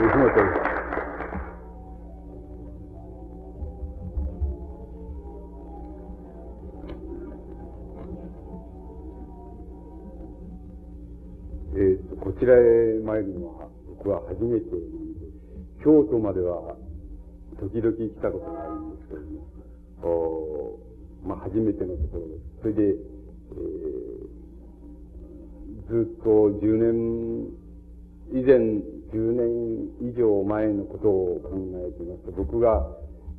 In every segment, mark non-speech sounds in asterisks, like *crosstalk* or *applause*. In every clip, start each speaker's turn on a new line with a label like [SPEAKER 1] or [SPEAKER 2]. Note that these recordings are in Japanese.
[SPEAKER 1] その通りです。えっ、と、こちらへ参るのは、僕は初めてなんで、京都までは、時々来たことがあるんですけれども、おまあ、初めてのところです。それで、えー、ずっと10年、以前10年以上前のことを考えていますと、僕が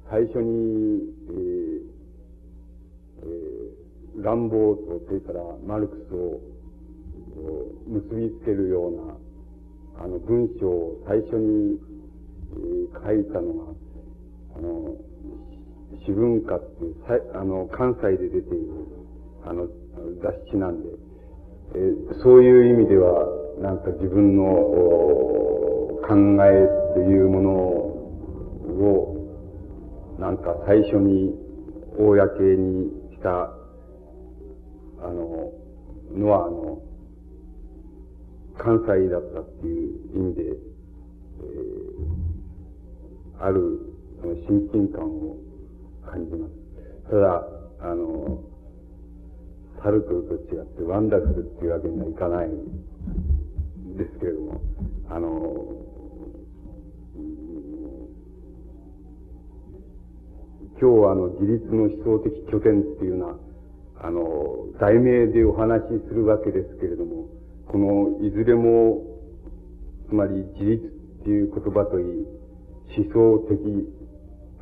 [SPEAKER 1] 最初に、えーえー、乱暴と、それからマルクスを結びつけるような、あの、文章を最初に、えー、書いたのが、あの、詩文化っていう、あの、関西で出ている、あの、雑誌なんで、えー、そういう意味では、なんか自分の考えというものを、なんか最初に公にした、あの、のは、あの、関西だったっていう意味で、えー、ある、その親近感を感じます。ただ、あの、サルトルと違ってワンダフルっていうわけにはいかないですけれども、あの、今日はあの、自立の思想的拠点っていうような、あの、題名でお話しするわけですけれども、この、いずれも、つまり自立っていう言葉といい、思想的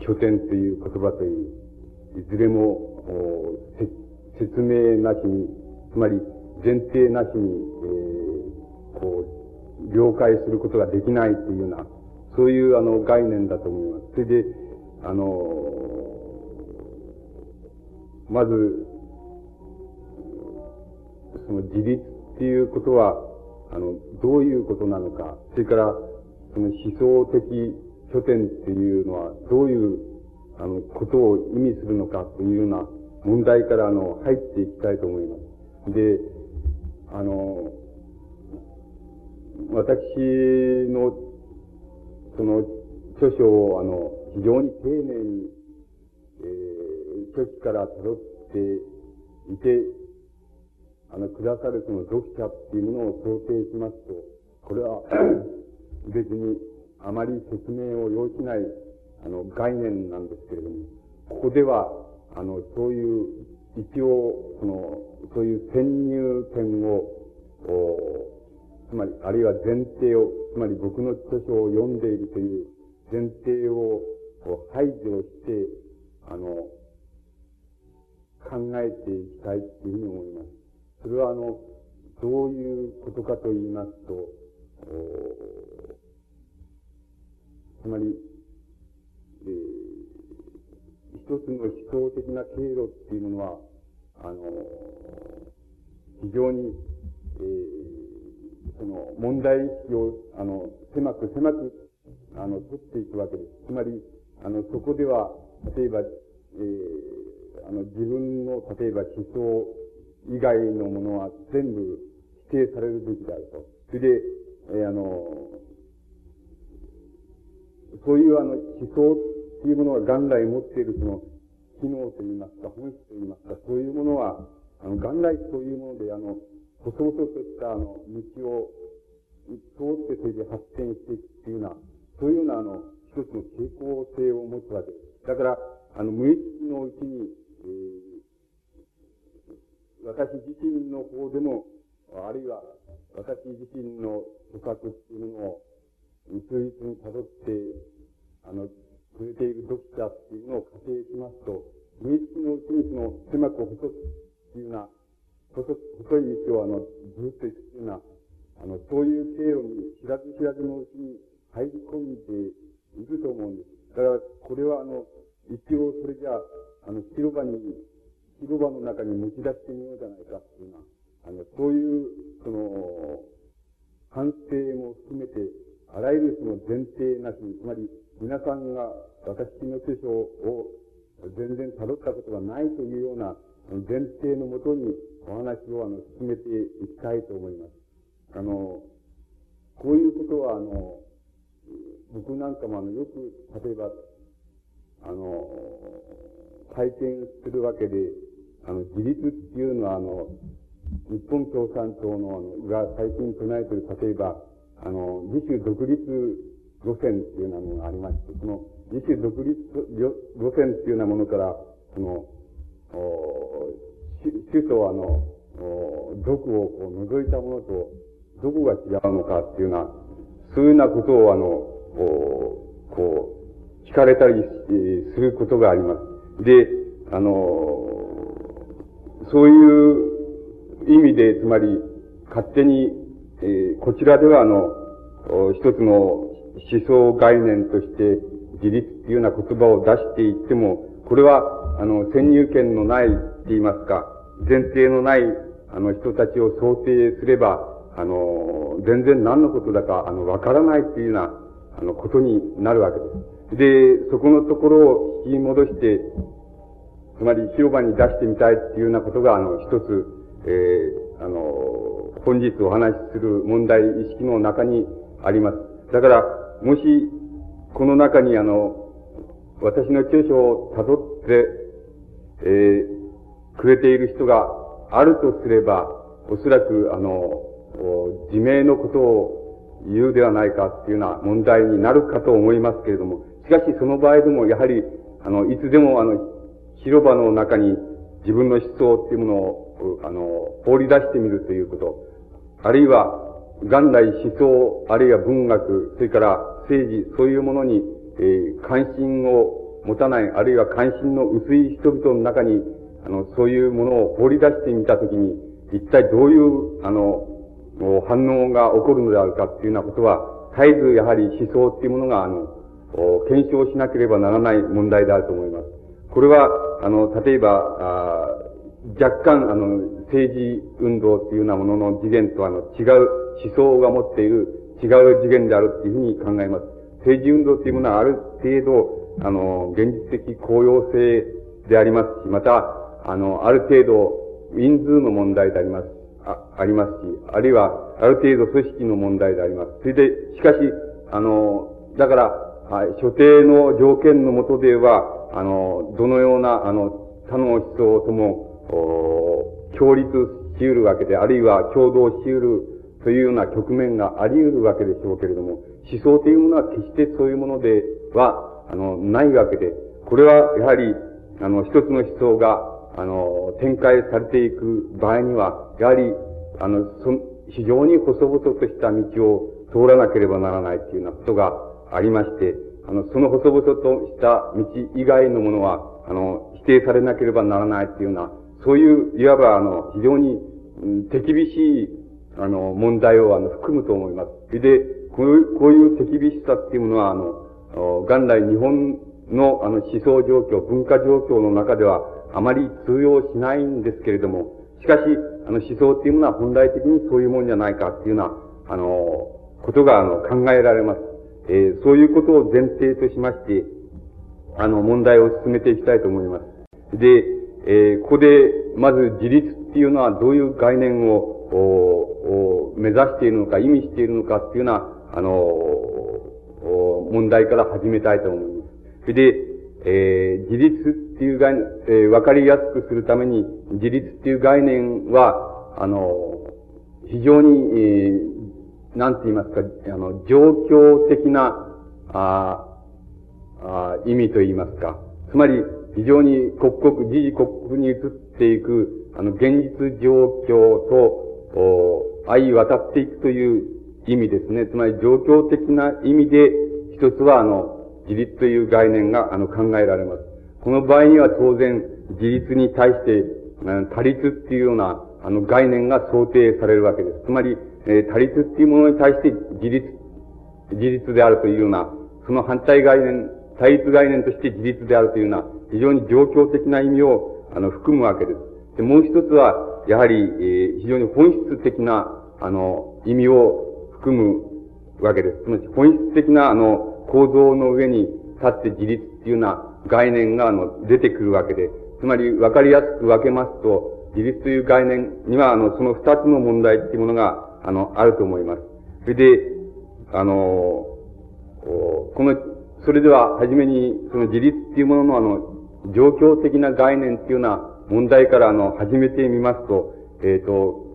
[SPEAKER 1] 拠点という言葉といい、いずれも、説明なしに、つまり前提なしに、えー、こう、了解することができないというような、そういうあの概念だと思います。それで、あの、まず、その自立っていうことは、あの、どういうことなのか、それから、その思想的拠点っていうのは、どういう、あの、ことを意味するのかというような問題から、あの、入っていきたいと思います。で、あの、私の、その、著書を、あの、非常に丁寧に、えー、初期から辿っていて、あの、くださるその読者っていうものを想定しますと、これは *coughs* 別にあまり説明を要しない、あの、概念なんですけれども、ここでは、あの、そういう、一応、その、そういう潜入点を、つまり、あるいは前提を、つまり僕の著書を読んでいるという前提を排除して、あの、考えていきたいっていうふうに思います。それはあの、どういうことかと言いますと、つまり、えー、一つの思想的な経路っていうものは、あの、非常に、えー、その問題意識を、あの、狭く狭く、あの、取っていくわけです。つまり、あの、そこでは、例えば、えー、あの、自分の、例えば思想、以外のものは全部否定されるべきであると。それで、えー、あの、そういうあの思想っていうものが元来持っているその機能といいますか、本質といいますか、そういうものは、あの、元来そういうもので、あの、細々としたあの、道を通ってそれで発展していくっていうような、そういうようなあの、一つの傾向性を持つわけです。だから、あの、無意識のうちに、えー私自身の方でも、あるいは私自身の捕獲っていうのを、数日に辿って、あの、くれている読者っていうのを仮定しますと、無意識のうちにその狭く細くっていうような、細細い道をあの、ずっと行くっていうような、あの、そういう経路に知らず知らずのうちに入り込んでいると思うんです。だから、これはあの、一応それじゃあ、あの、広場に広場の中に持ち出してみようじゃないかっていうのは、あの、そういう、その、反省も含めて、あらゆるその前提なしに、つまり、皆さんが私の著書を全然辿ったことがないというような前提のもとにお話をあの進めていきたいと思います。あの、こういうことはあの、僕なんかもあの、よく、例えば、あの、体験するわけで、あの、自立っていうのは、あの、日本共産党の、あの、が最近唱えている、例えば、あの、自主独立路線っていうようなものがありまして、その、自主独立路線っていうようなものから、その、主とあの、毒をこう除いたものと、どこが違うのかっていうような、そういうようなことをあの、こう、聞かれたりすることがあります。で、あの、そういう意味で、つまり、勝手に、えー、こちらではあの、一つの思想概念として、自立っていうような言葉を出していっても、これは、あの、先入権のないって言いますか、前提のない、あの、人たちを想定すれば、あの、全然何のことだか、あの、わからないっていうような、あの、ことになるわけです。で、そこのところを引き戻して、つまり広場に出してみたいっていうようなことが、あの、一つ、えー、あの、本日お話しする問題意識の中にあります。だから、もし、この中にあの、私の著書を辿って、えー、くれている人があるとすれば、おそらく、あの、自明のことを言うではないかっていうような問題になるかと思いますけれども、しかしその場合でも、やはり、あの、いつでも、あの、広場の中に自分の思想っていうものを、あの、放り出してみるということ、あるいは、元来思想、あるいは文学、それから政治、そういうものに、えー、関心を持たない、あるいは関心の薄い人々の中に、あの、そういうものを放り出してみたときに、一体どういう、あの、反応が起こるのであるかっていうようなことは、絶えずやはり思想っていうものが、あの、検証しなければならない問題であると思います。これは、あの、例えば、あ若干、あの、政治運動っていうようなものの次元と、あの、違う思想が持っている違う次元であるっていうふうに考えます。政治運動っていうものはある程度、あの、現実的公用性でありますし、また、あの、ある程度、人数の問題であります。あ、ありますし、あるいは、ある程度組織の問題であります。それで、しかし、あの、だから、はい、所定の条件のもとでは、あの、どのような、あの、他の思想とも、協立し得るわけで、あるいは共同し得るというような局面があり得るわけでしょうけれども、思想というものは決してそういうものでは、あの、ないわけで、これはやはり、あの、一つの思想が、あの、展開されていく場合には、やはり、あの、そ非常に細々とした道を通らなければならないというようなことがありまして、あの、その細々とした道以外のものは、あの、否定されなければならないというような、そういう、いわば、あの、非常に、うん、手厳しい、あの、問題を、あの、含むと思います。で、こういう、こういう手厳しさっていうものは、あの、元来日本の、あの、思想状況、文化状況の中では、あまり通用しないんですけれども、しかし、あの、思想っていうものは本来的にそういうもんじゃないかっていうような、あの、ことが、あの、考えられます。えー、そういうことを前提としまして、あの、問題を進めていきたいと思います。で、えー、ここで、まず自立っていうのはどういう概念を、を目指しているのか、意味しているのかっていうような、あの、問題から始めたいと思います。それで、えー、自立っていう概念、えー、わかりやすくするために、自立っていう概念は、あの、非常に、えー、なんて言いますか、あの、状況的な、ああ意味と言いますか。つまり、非常に刻々、時々刻々に移っていく、あの、現実状況と、お相渡っていくという意味ですね。つまり状況的な意味で、一つはあの、自立という概念があの考えられます。この場合には当然、自立に対して、他立っていうようなあの概念が想定されるわけです。つまり、えー、他立っていうものに対して自立、自立であるというような、その反対概念、対立概念として自立であるというような、非常に状況的な意味を、あの、含むわけです。で、もう一つは、やはり、えー、非常に本質的な、あの、意味を含むわけです。つまり、本質的な、あの、構造の上に立って自立っていうような概念が、あの、出てくるわけで、つまり、わかりやすく分けますと、自立という概念には、あの、その二つの問題っていうものが、あの、あると思います。それで、あの、この、それでは、はじめに、その自立っていうもののあの、状況的な概念っていうような問題からあの、始めてみますと、えっ、ー、と、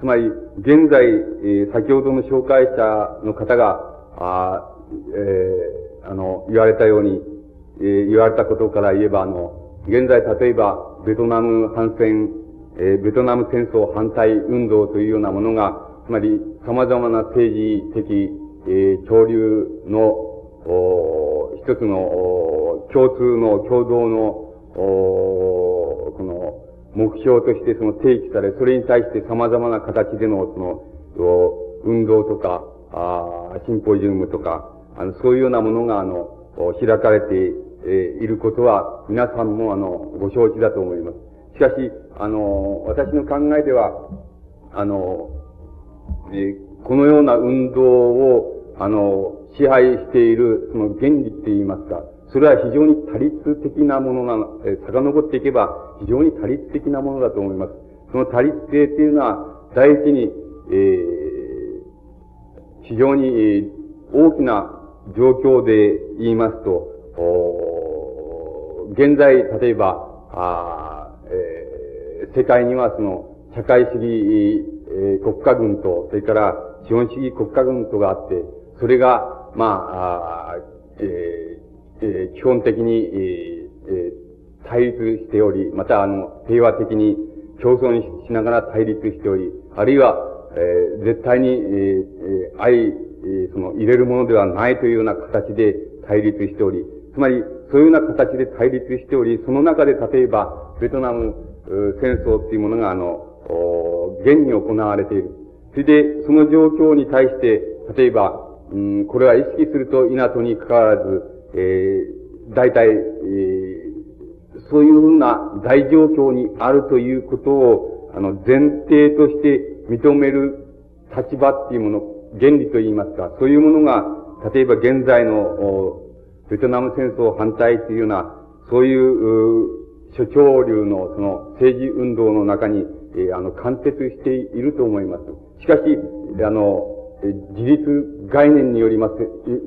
[SPEAKER 1] つまり、現在、えー、先ほどの紹介者の方が、あえー、あの、言われたように、えー、言われたことから言えば、あの、現在、例えば、ベトナム反戦、えー、ベトナム戦争反対運動というようなものが、つまり、様々な政治的、えー、潮流の、お一つの、共通の、共同の、おこの、目標としてその提起され、それに対して様々な形での、その、運動とか、あシンポジウムとか、あの、そういうようなものが、あの、開かれて、えー、いることは、皆さんも、あの、ご承知だと思います。しかし、あの、私の考えでは、あの、えー、このような運動を、あの、支配している、その原理って言いますか、それは非常に多律的なものなの、えー、遡っていけば、非常に多律的なものだと思います。その多律性っていうのは、第一に、えー、非常に大きな状況で言いますと、現在、例えば、あえー、世界にはその、社会主義、えー、国家軍と、それから資本主義国家軍とがあって、それが、まあ、あえーえー、基本的に、えー、対立しており、また、あの、平和的に共存しながら対立しており、あるいは、えー、絶対に、えー、えー、その、入れるものではないというような形で対立しており、つまり、そういうような形で対立しており、その中で例えば、ベトナム戦争っていうものが、あの、現に行われている。それで、その状況に対して、例えば、うん、これは意識すると稲に関わらず、えー、大体、えー、そういうふうな大状況にあるということを、あの、前提として認める立場っていうもの、原理と言いますか、そういうものが、例えば現在の、ベトナム戦争反対というような、そういう、諸潮流のその政治運動の中に、えー、あの、貫徹していると思います。しかし、あの、自立概念によります、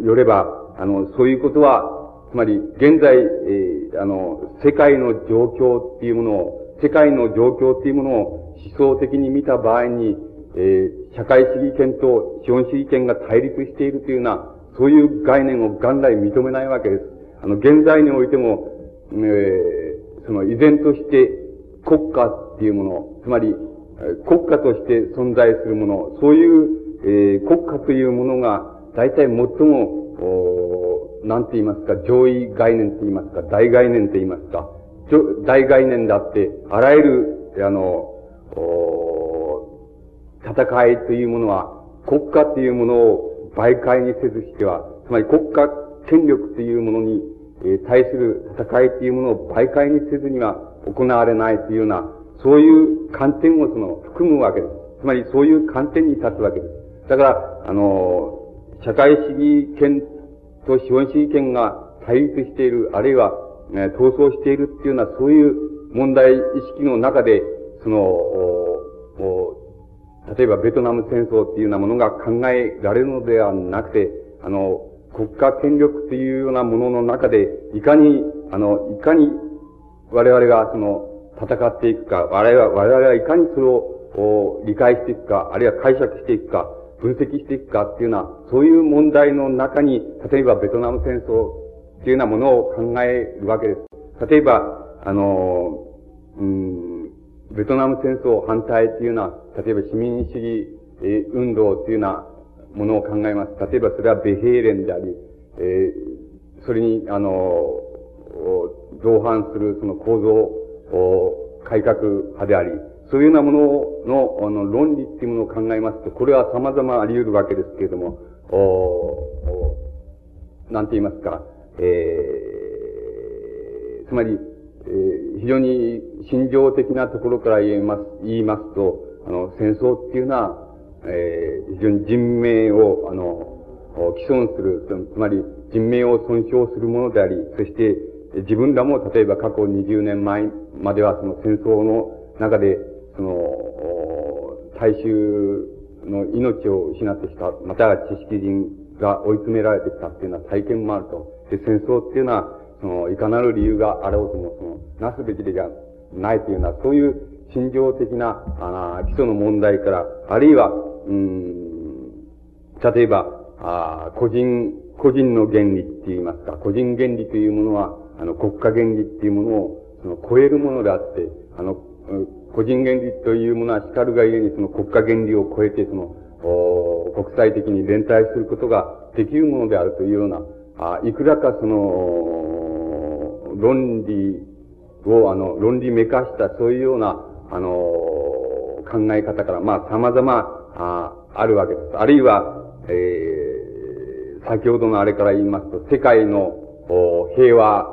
[SPEAKER 1] よれば、あの、そういうことは、つまり、現在、えー、あの、世界の状況っていうものを、世界の状況っていうものを思想的に見た場合に、えー、社会主義権と資本主義権が対立しているというような、そういう概念を元来認めないわけです。あの、現在においても、えー、その依然として国家っていうもの、つまり、国家として存在するもの、そういう、えー、国家というものが、大体最も、おなんて言いますか、上位概念と言いますか、大概念と言いますか、大概念だって、あらゆる、あの、お戦いというものは、国家というものを媒介にせずしては、つまり国家権力というものに、対する戦いというものを媒介にせずには行われないというような、そういう観点をその含むわけです。つまりそういう観点に立つわけです。だから、あの、社会主義権と資本主義権が対立している、あるいは、ね、闘争しているっていうような、そういう問題意識の中で、その、例えばベトナム戦争っていうようなものが考えられるのではなくて、あの、国家権力というようなものの中で、いかに、あの、いかに我々がその、戦っていくか、我々は、我々はいかにそれを理解していくか、あるいは解釈していくか、分析していくかっていうような、そういう問題の中に、例えばベトナム戦争っていうようなものを考えるわけです。例えば、あの、うん、ベトナム戦争反対っていうような、例えば市民主義、運動っていうようなものを考えます。例えばそれはベヘーレンであり、えー、それに、あの、同伴するその構造改革派であり、そういうようなものの、あの、論理っていうものを考えますと、これは様々あり得るわけですけれども、おおなんて言いますか、えー、つまり、えー、非常に心情的なところから言います、言いますと、あの、戦争っていうのは、えー、非常に人命を、あの、既存する、つまり人命を損傷するものであり、そして自分らも例えば過去20年前まではその戦争の中でその、大衆の命を失ってきた、または知識人が追い詰められてきたっていうような体験もあると。で、戦争っていうのは、その、いかなる理由があろうとも、その、なすべきでがないというような、そういう心情的な、あの、基礎の問題から、あるいは、うん、例えば、あ個人、個人の原理って言いますか、個人原理というものは、あの、国家原理っていうものを、その、超えるものであって、あの、個人原理というものは叱るがゆえにその国家原理を超えてその、国際的に連帯することができるものであるというような、あいくらかその、論理を、あの、論理めかした、そういうような、あの、考え方から、まあ、様々、ああるわけです。あるいは、えー、先ほどのあれから言いますと、世界の平和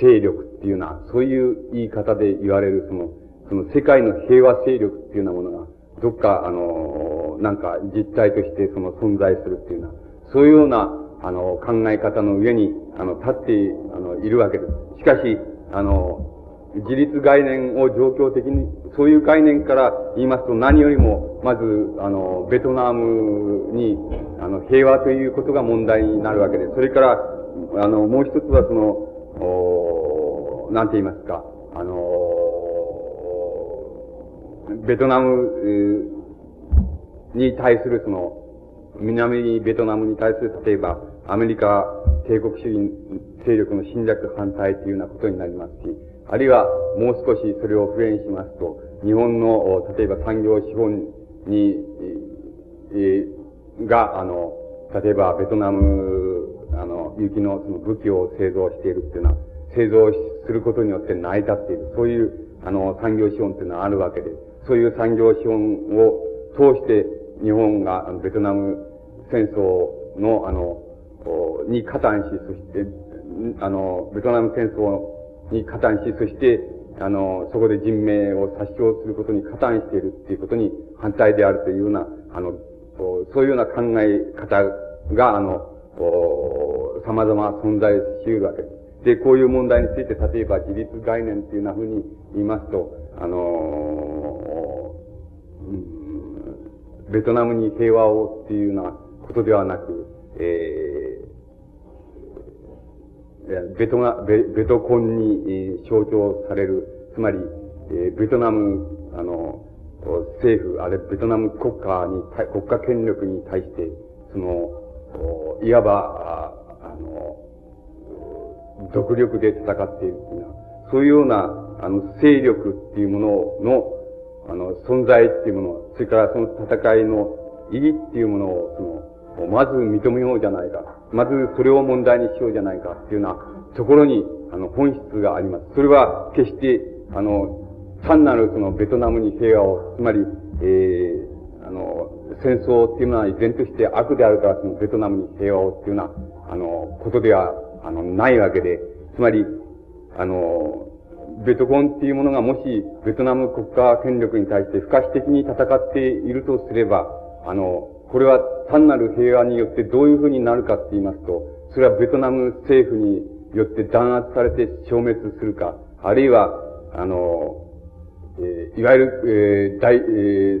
[SPEAKER 1] 勢力っていうような、そういう言い方で言われる、その、その世界の平和勢力っていうようなものが、どっか、あの、なんか実態としてその存在するっていうような、そういうような、あの、考え方の上に、あの、立って、あの、いるわけです。しかし、あの、自立概念を状況的に、そういう概念から言いますと何よりも、まず、あの、ベトナムに、あの、平和ということが問題になるわけで。それから、あの、もう一つはその、おなんて言いますか、あの、ベトナムに対するその、南ベトナムに対する、例えば、アメリカ帝国主義勢力の侵略反対というようなことになりますし、あるいはもう少しそれを普遍しますと、日本の、例えば産業資本に、えー、が、あの、例えばベトナム、あの、雪のその武器を製造しているっていうのは、製造することによって成り立っている。そういう、あの、産業資本っていうのはあるわけで、そういう産業資本を通して日本が、あの、ベトナム戦争の、あの、に加担し、そして、あの、ベトナム戦争に加担し、そして、あの、そこで人命を殺傷することに加担しているっていうことに反対であるというような、あの、そういうような考え方が、あの、様々存在し得るわけです。で、こういう問題について、例えば自立概念っていうようなふうに言いますと、あの、ベトナムに平和をっていうようなことではなく、えー、ベトナ、ベベトコンに象徴される、つまり、え、ベトナム、あの、政府、あれ、ベトナム国家に、国家権力に対して、その、いわば、あの、独力で戦っているというような、そういうような、あの、勢力っていうものの、あの、存在っていうもの、それからその戦いの意義っていうものを、その、まず認めようじゃないか。まずそれを問題にしようじゃないかっていうようなところに、あの、本質があります。それは決して、あの、単なるそのベトナムに平和を、つまり、えー、あの、戦争っていうのは依然として悪であるからそのベトナムに平和をっていうような、あの、ことでは、あの、ないわけで、つまり、あの、ベトコンっていうものがもし、ベトナム国家権力に対して不可避的に戦っているとすれば、あの、これは単なる平和によってどういうふうになるかって言いますと、それはベトナム政府によって弾圧されて消滅するか、あるいは、あの、えー、いわゆる、えー大え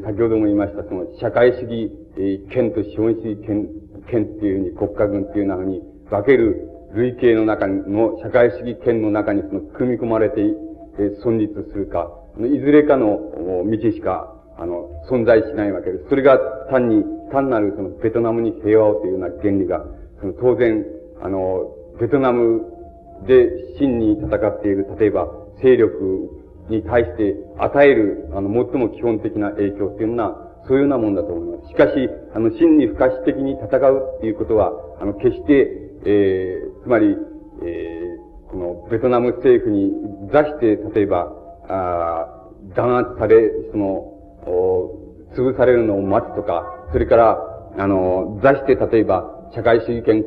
[SPEAKER 1] ー、先ほども言いました、その社会主義、えー、権と資本主義権、権っていうふうに国家軍っていうふうに分ける類型の中の社会主義権の中にその組み込まれて、えー、存立するか、いずれかの道しかあの、存在しないわけです。それが単に、単なるそのベトナムに平和をというような原理が、その当然、あの、ベトナムで真に戦っている、例えば勢力に対して与える、あの、最も基本的な影響っていうのは、そういうようなもんだと思います。しかし、あの、真に不可視的に戦うっていうことは、あの、決して、えー、つまり、えー、この、ベトナム政府に座して、例えば、あ弾圧され、その、潰されるのを待つとか、それから、あの、座して例えば、社会主義権、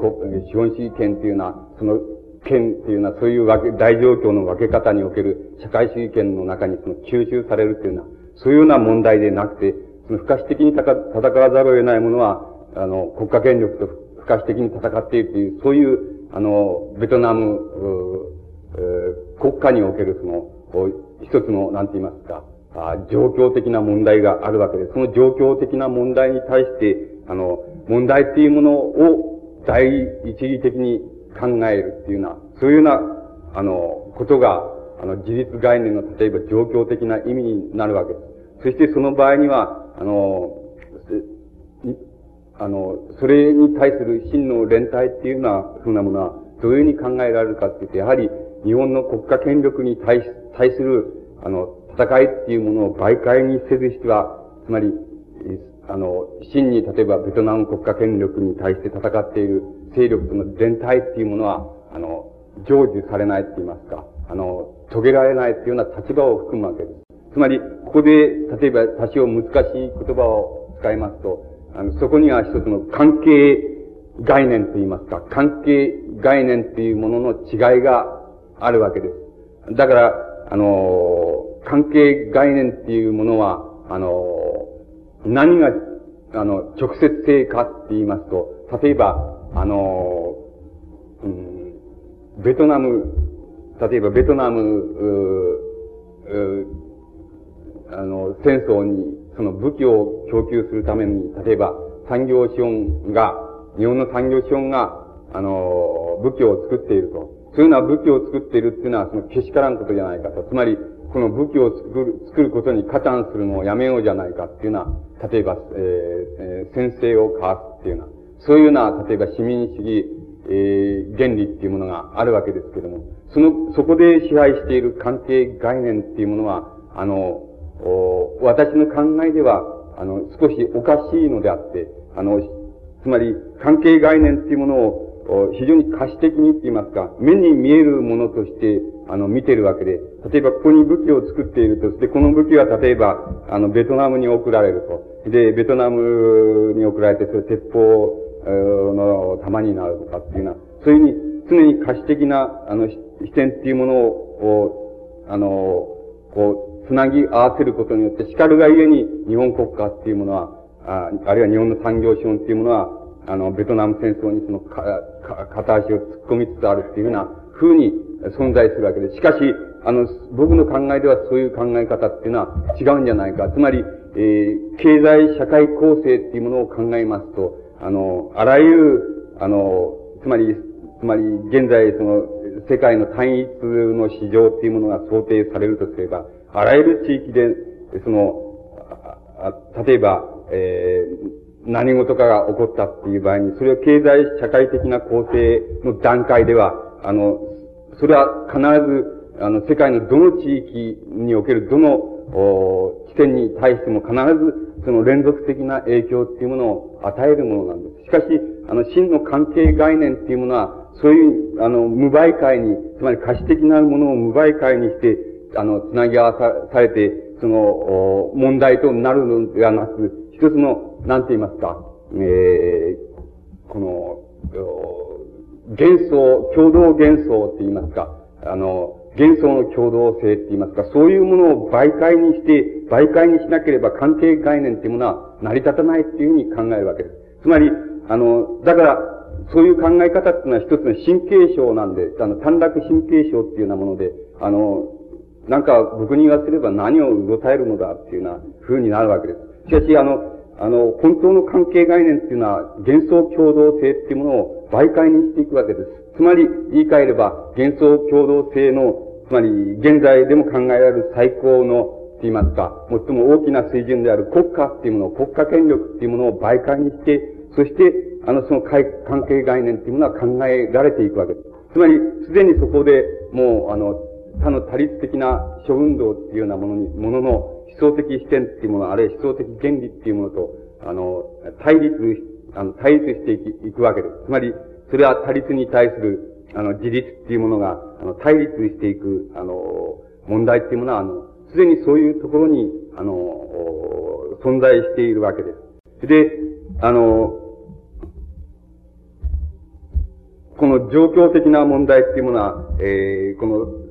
[SPEAKER 1] 資本主義権っていうのは、その、権っていうのは、そういうわけ、大状況の分け方における社会主義権の中にその吸収されるっていうのは、そういうような問題でなくて、その不可視的に戦わざるを得ないものは、あの、国家権力と不可視的に戦っているという、そういう、あの、ベトナム、国家におけるその、一つの、なんて言いますか、あ状況的な問題があるわけです。その状況的な問題に対して、あの、問題っていうものを第一義的に考えるっていうような、そういうような、あの、ことが、あの、自立概念の例えば状況的な意味になるわけです。そしてその場合には、あの、あの、それに対する真の連帯っていうような、ふうなものは、どういうふうに考えられるかって言って、やはり、日本の国家権力に対し、対する、あの、戦いっていうものを媒介にせずしては、つまり、あの、真に例えばベトナム国家権力に対して戦っている勢力との連帯っていうものは、あの、成就されないって言いますか、あの、遂げられないっていうような立場を含むわけです。つまり、ここで、例えば多少難しい言葉を使いますと、あの、そこには一つの関係概念と言いますか、関係概念っていうものの違いがあるわけです。だから、あの、関係概念っていうものは、あの、何が、あの、直接性かって言いますと、例えば、あの、うん、ベトナム、例えばベトナム、ううあの、戦争にその武器を供給するために、例えば産業資本が、日本の産業資本が、あの、武器を作っていると。そういうような武器を作っているっていうのは、そのけしからんことじゃないかと。つまり、この武器を作る、作ることに加担するのをやめようじゃないかっていうような、例えば、えー、えー、先制を交わすっていうような、そういうような、例えば市民主義、えー、原理っていうものがあるわけですけども、その、そこで支配している関係概念っていうものは、あの、私の考えでは、あの、少しおかしいのであって、あの、つまり、関係概念っていうものを、非常に可視的にって言いますか、目に見えるものとして、あの、見てるわけで、例えばここに武器を作っているとして、この武器は例えば、あの、ベトナムに送られると。で、ベトナムに送られて、それ鉄砲の弾になるとかっていうのは、そういうふうに常に可視的な、あの、視点っていうものを、あの、こう、つなぎ合わせることによって、叱るがゆえに日本国家っていうものは、ああるいは日本の産業資本っていうものは、あの、ベトナム戦争にそのか、か、片足を突っ込みつつあるっていうような風に存在するわけです。しかし、あの、僕の考えではそういう考え方っていうのは違うんじゃないか。つまり、えー、経済社会構成っていうものを考えますと、あの、あらゆる、あの、つまり、つまり、現在、その、世界の単一の市場っていうものが想定されるとすれば、あらゆる地域で、その、例えば、えー、何事かが起こったっていう場合に、それを経済社会的な構成の段階では、あの、それは必ず、あの、世界のどの地域におけるどの、お地点に対しても必ず、その連続的な影響っていうものを与えるものなんです。しかし、あの、真の関係概念っていうものは、そういう、あの、無媒介に、つまり可視的なものを無媒介にして、あの、つなぎ合わされて、その、お問題となるのではなく、一つの、なんて言いますか、えー、この、幻想、共同幻想って言いますか、あの、幻想の共同性って言いますか、そういうものを媒介にして、媒介にしなければ関係概念っていうものは成り立たないっていうふうに考えるわけです。つまり、あの、だから、そういう考え方っていうのは一つの神経症なんで、あの、短絡神経症っていうようなもので、あの、なんか僕に言わせれば何をうろたえるのだっていうような風になるわけです。しかし、あの、あの、本当の関係概念っていうのは幻想共同性っていうものを媒介にしていくわけです。つまり、言い換えれば、幻想共同性の、つまり、現在でも考えられる最高の、と言いますか、最も大きな水準である国家っていうものを、国家権力っていうものを媒介にして、そして、あの、その関係概念っていうものは考えられていくわけです。つまり、すでにそこでもう、あの、他の多律的な諸運動っていうようなものに、ものの思想的視点っていうもの、あるいは思想的原理っていうものと、あの、対立、あの、対立していくわけです。つまり、それは多律に対する、あの、自立っていうものが、あの、対立していく、あの、問題っていうものは、あの、すでにそういうところに、あの、存在しているわけです。で、あの、この状況的な問題っていうものは、えー、この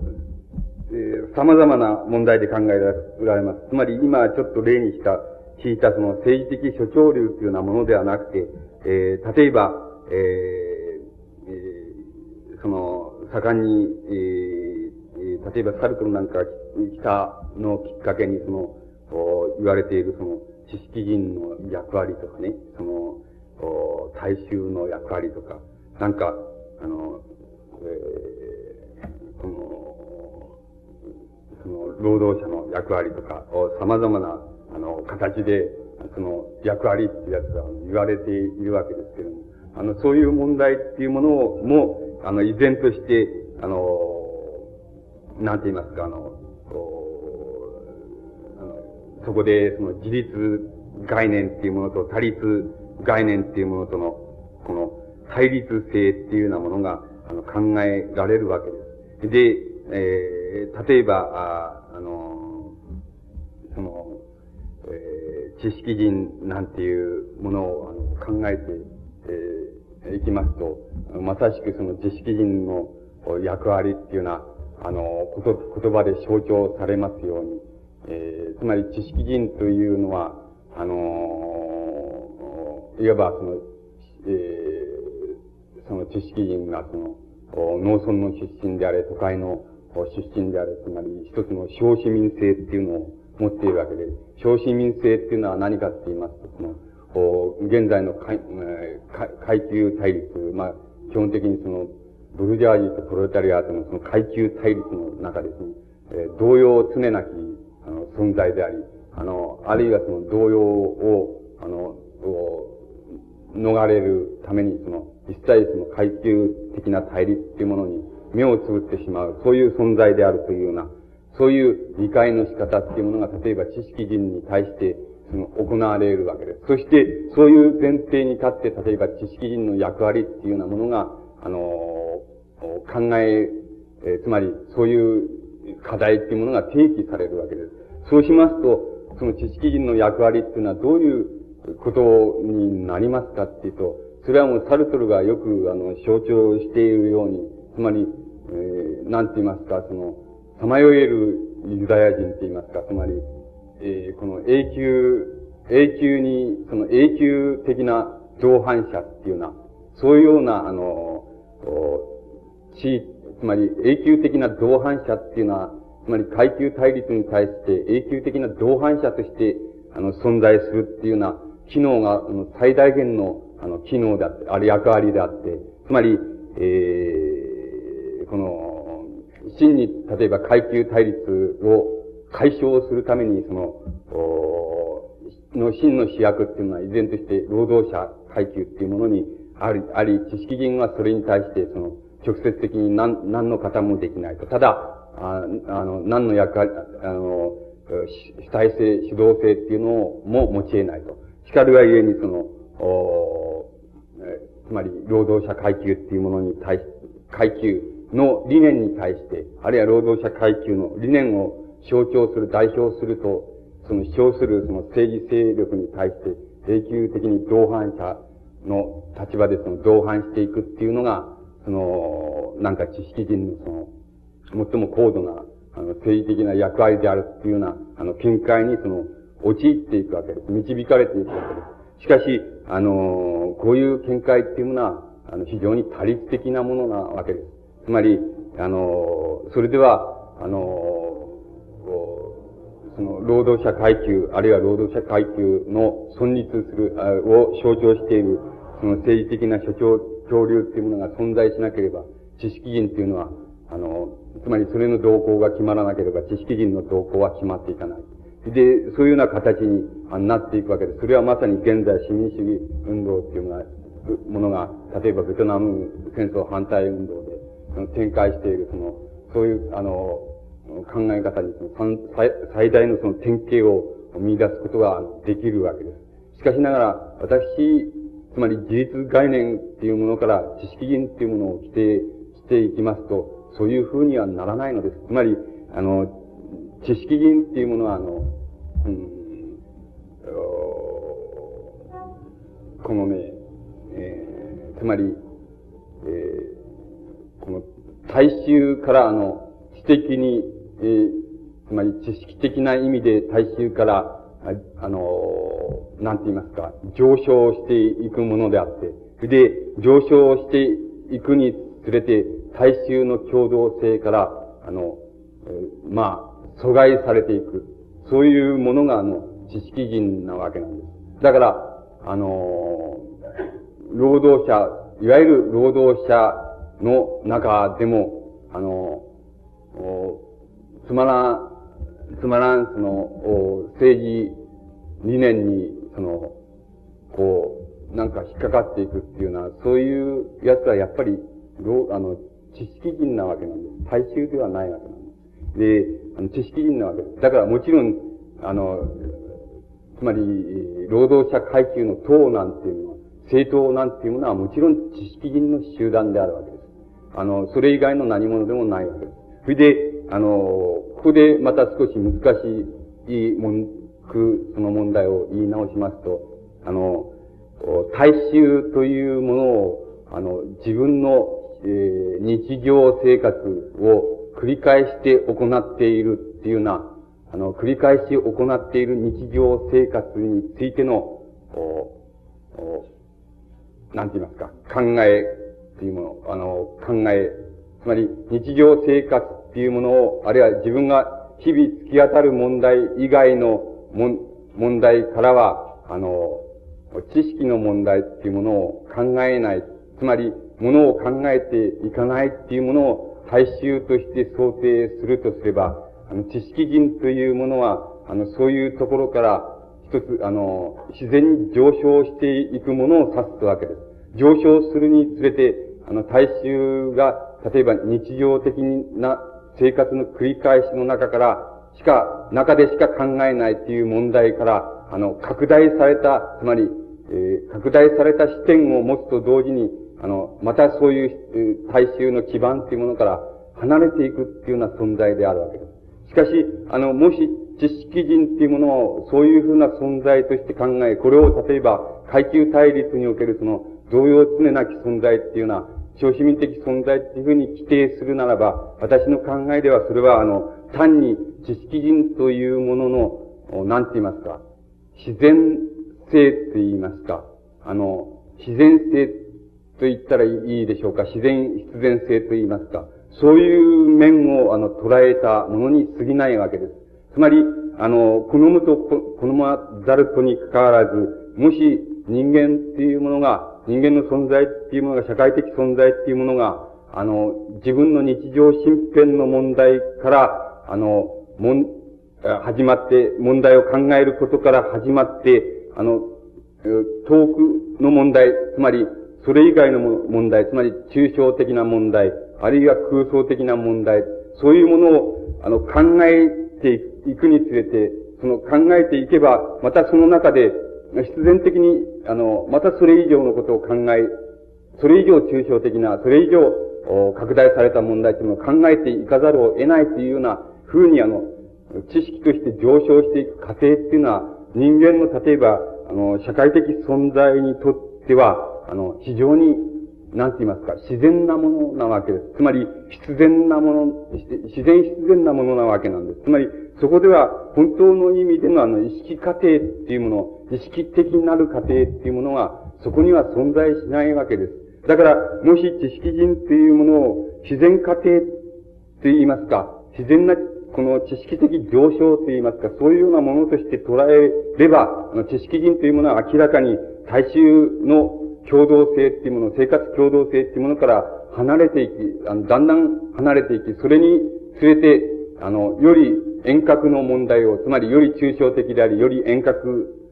[SPEAKER 1] えー、様々な問題で考えられます。つまり今ちょっと例にした、聞いたその政治的諸潮流というようなものではなくて、えー、例えば、えー、その、盛んに、えー、例えばサルトルなんか来たのきっかけにその、言われているその、知識人の役割とかね、その、大衆の役割とか、なんか、あの、えー、この、その、労働者の役割とか様々な、あの、形で、その、役割っていうやつが言われているわけですけれども、あの、そういう問題っていうものを、も、あの、依然として、あの、なんて言いますか、あの、そこで、その自立概念っていうものと他立概念っていうものとの、この対立性っていうようなものが、あの、考えられるわけです。で、えー、例えば、ああの、その、えー、知識人なんていうものをあの考えて、えー、いきますと、まさしくその知識人の役割っていうような、あの、こと、言葉で象徴されますように、えー、つまり知識人というのは、あのー、いわばその、えー、その知識人がその、農村の出身であれ、都会の出身であれ、つまり一つの小市民性っていうのを持っているわけで、小市民性っていうのは何かって言いますと、その、現在の階級対立、まあ、基本的にその、ブルジャージーとプロレタリアートのその階級対立の中ですね、えー、同様常なきあの、存在であり、あの、あるいはその動揺を、あの、逃れるために、その、実際その階級的な対立っていうものに目をつぶってしまう、そういう存在であるというような、そういう理解の仕方っていうものが、例えば知識人に対して、行われるわけです。そして、そういう前提に立って、例えば知識人の役割っていうようなものが、あの、考え、えつまり、そういう課題っていうものが提起されるわけです。そうしますと、その知識人の役割っていうのはどういうことになりますかっていうと、それはもうサルトルがよくあの象徴しているように、つまり、えー、なんて言いますか、その、さまよえるユダヤ人って言いますか、つまり、えー、この永久、永久に、その永久的な同伴者っていうような、そういうような、あの、地位つまり永久的な同伴者っていうのは、つまり階級対立に対して永久的な同伴者として、あの、存在するっていうような機能が、あの、最大限の、あの、機能であって、ある役割であって、つまり、えー、この、真に、例えば階級対立を解消するために、その、おの真の主役っていうのは依然として労働者階級っていうものにあり、あり、知識人はそれに対して、その、直接的に何、何の方もできないと。ただ、ああの、何の役割、あの、主体性、主導性っていうのも持ち得ないと。しかるがゆえにその、おつまり、労働者階級っていうものに対し、階級の理念に対して、あるいは労働者階級の理念を象徴する、代表すると、その主張するその政治勢力に対して、永久的に同伴者の立場でその同伴していくっていうのが、その、なんか知識人のその、最も高度な、あの、政治的な役割であるっていうような、あの、見解にその、陥っていくわけです。導かれていくわけです。しかし、あの、こういう見解っていうものは、あの、非常に多律的なものなわけです。つまり、あの、それでは、あの、その、労働者階級、あるいは労働者階級の存立する、あを象徴している、その政治的な所長、潮流っていうものが存在しなければ、知識人っていうのは、あの、つまりそれの動向が決まらなければ知識人の動向は決まっていかない。で、そういうような形になっていくわけです。それはまさに現在市民主義運動っていうのが、ものが、例えばベトナム戦争反対運動で展開している、その、そういう、あの、考え方に最最大のその典型を見出すことができるわけです。しかしながら、私、つまり自立概念っていうものから知識人っていうものを規定していきますと、そういう風にはならないのです。つまり、あの、知識人っていうものは、あの、うん、このね、えー、つまり、えー、この大衆からあの、知的に、えー、つまり知識的な意味で大衆から、あの、なんて言いますか、上昇していくものであって、で、上昇していくにつれて、大衆の共同性から、あの、えー、まあ、阻害されていく。そういうものが、あの、知識人なわけなんです。だから、あの労働者、いわゆる労働者の中でも、あの、つまらん、つまらん、その、政治理念に、その、こう、なんか引っかかっていくっていうのは、そういうやつはやっぱり、あの、知識人なわけなんです。大衆ではないわけなんです。で、あの知識人なわけです。だからもちろん、あの、つまり、労働者階級の党なんていうのは、政党なんていうものはもちろん知識人の集団であるわけです。あの、それ以外の何者でもないわけです。それで、あの、ここでまた少し難しい文句、その問題を言い直しますと、あの、大衆というものを、あの、自分の、えー、日常生活を繰り返して行っているっていうような、あの、繰り返し行っている日常生活についての、おおなんて言いますか、考えっていうもの、あの、考え、つまり日常生活っていうものを、あるいは自分が日々突き当たる問題以外のも問題からは、あの、知識の問題っていうものを考えない。つまり、ものを考えていかないっていうものを大衆として想定するとすれば、あの、知識人というものは、あの、そういうところから、一つ、あの、自然に上昇していくものを指すわけです。上昇するにつれて、あの、大衆が、例えば日常的な生活の繰り返しの中から、しか、中でしか考えないっていう問題から、あの、拡大された、つまり、えー、拡大された視点を持つと同時に、あの、またそういう、えー、大衆の基盤っていうものから離れていくっていうような存在であるわけです。しかし、あの、もし知識人っていうものをそういうふうな存在として考え、これを例えば階級対立におけるその同様常なき存在っていうような小市民的存在っていうふうに規定するならば、私の考えではそれはあの、単に知識人というものの、なんて言いますか、自然性って言いますか、あの、自然性と言ったらいいでしょうか、自然必然性と言いますか、そういう面をあの、捉えたものに過ぎないわけです。つまり、あの、好むと好まざるとにかかわらず、もし人間っていうものが、人間の存在っていうものが、社会的存在っていうものが、あの、自分の日常身辺の問題から、あの、もん、始まって、問題を考えることから始まって、あの、遠くの問題、つまり、それ以外の問題、つまり抽象的な問題、あるいは空想的な問題、そういうものを、あの、考えていくにつれて、その考えていけば、またその中で、必然的に、あの、またそれ以上のことを考え、それ以上抽象的な、それ以上、拡大された問題というのを考えていかざるを得ないというような風にあの、知識として上昇していく過程っていうのは、人間の例えば、あの、社会的存在にとっては、あの、非常に、なんて言いますか、自然なものなわけです。つまり、必然なもの、自然必然なものなわけなんです。つまり、そこでは、本当の意味でのあの、意識過程っていうもの、意識的なる過程っていうものが、そこには存在しないわけです。だから、もし知識人っていうものを、自然過程って言いますか、自然なこの知識的上昇といいますか、そういうようなものとして捉えれば、あの知識人というものは明らかに大衆の共同性っていうもの、生活共同性っていうものから離れていき、あのだんだん離れていき、それにつれて、あの、より遠隔の問題を、つまりより抽象的であり、より遠隔、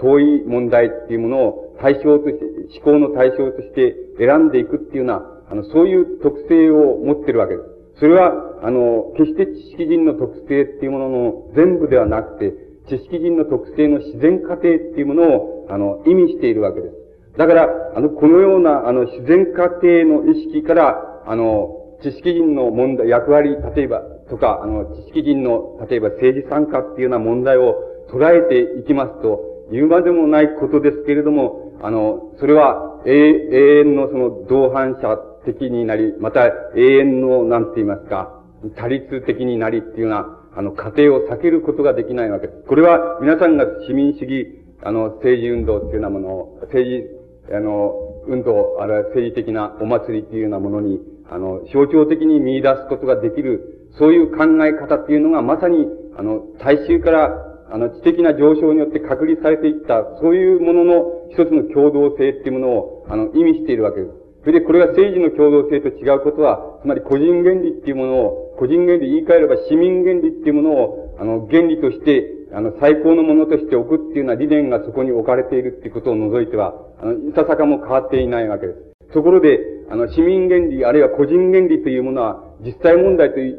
[SPEAKER 1] 遠い問題っていうものを対象として、思考の対象として選んでいくっていうような、あの、そういう特性を持ってるわけです。それは、あの、決して知識人の特性っていうものの全部ではなくて、知識人の特性の自然過程っていうものを、あの、意味しているわけです。だから、あの、このような、あの、自然過程の意識から、あの、知識人の問題、役割、例えば、とか、あの、知識人の、例えば政治参加っていうような問題を捉えていきますと、言うまでもないことですけれども、あの、それは永遠のその同伴者的になり、また永遠の、なんて言いますか、多律的になりっていうような、あの、過程を避けることができないわけです。これは皆さんが市民主義、あの、政治運動っていうようなものを、政治、あの、運動、あるいは政治的なお祭りっていうようなものに、あの、象徴的に見出すことができる、そういう考え方っていうのがまさに、あの、大衆から、あの、知的な上昇によって確立されていった、そういうものの一つの共同性っていうものを、あの、意味しているわけです。それでこれが政治の共同性と違うことは、つまり個人原理っていうものを、個人原理言い換えれば市民原理っていうものを、あの、原理として、あの、最高のものとして置くっていうような理念がそこに置かれているっていうことを除いては、あの、いささかも変わっていないわけです。ところで、あの、市民原理、あるいは個人原理というものは、実際問題という、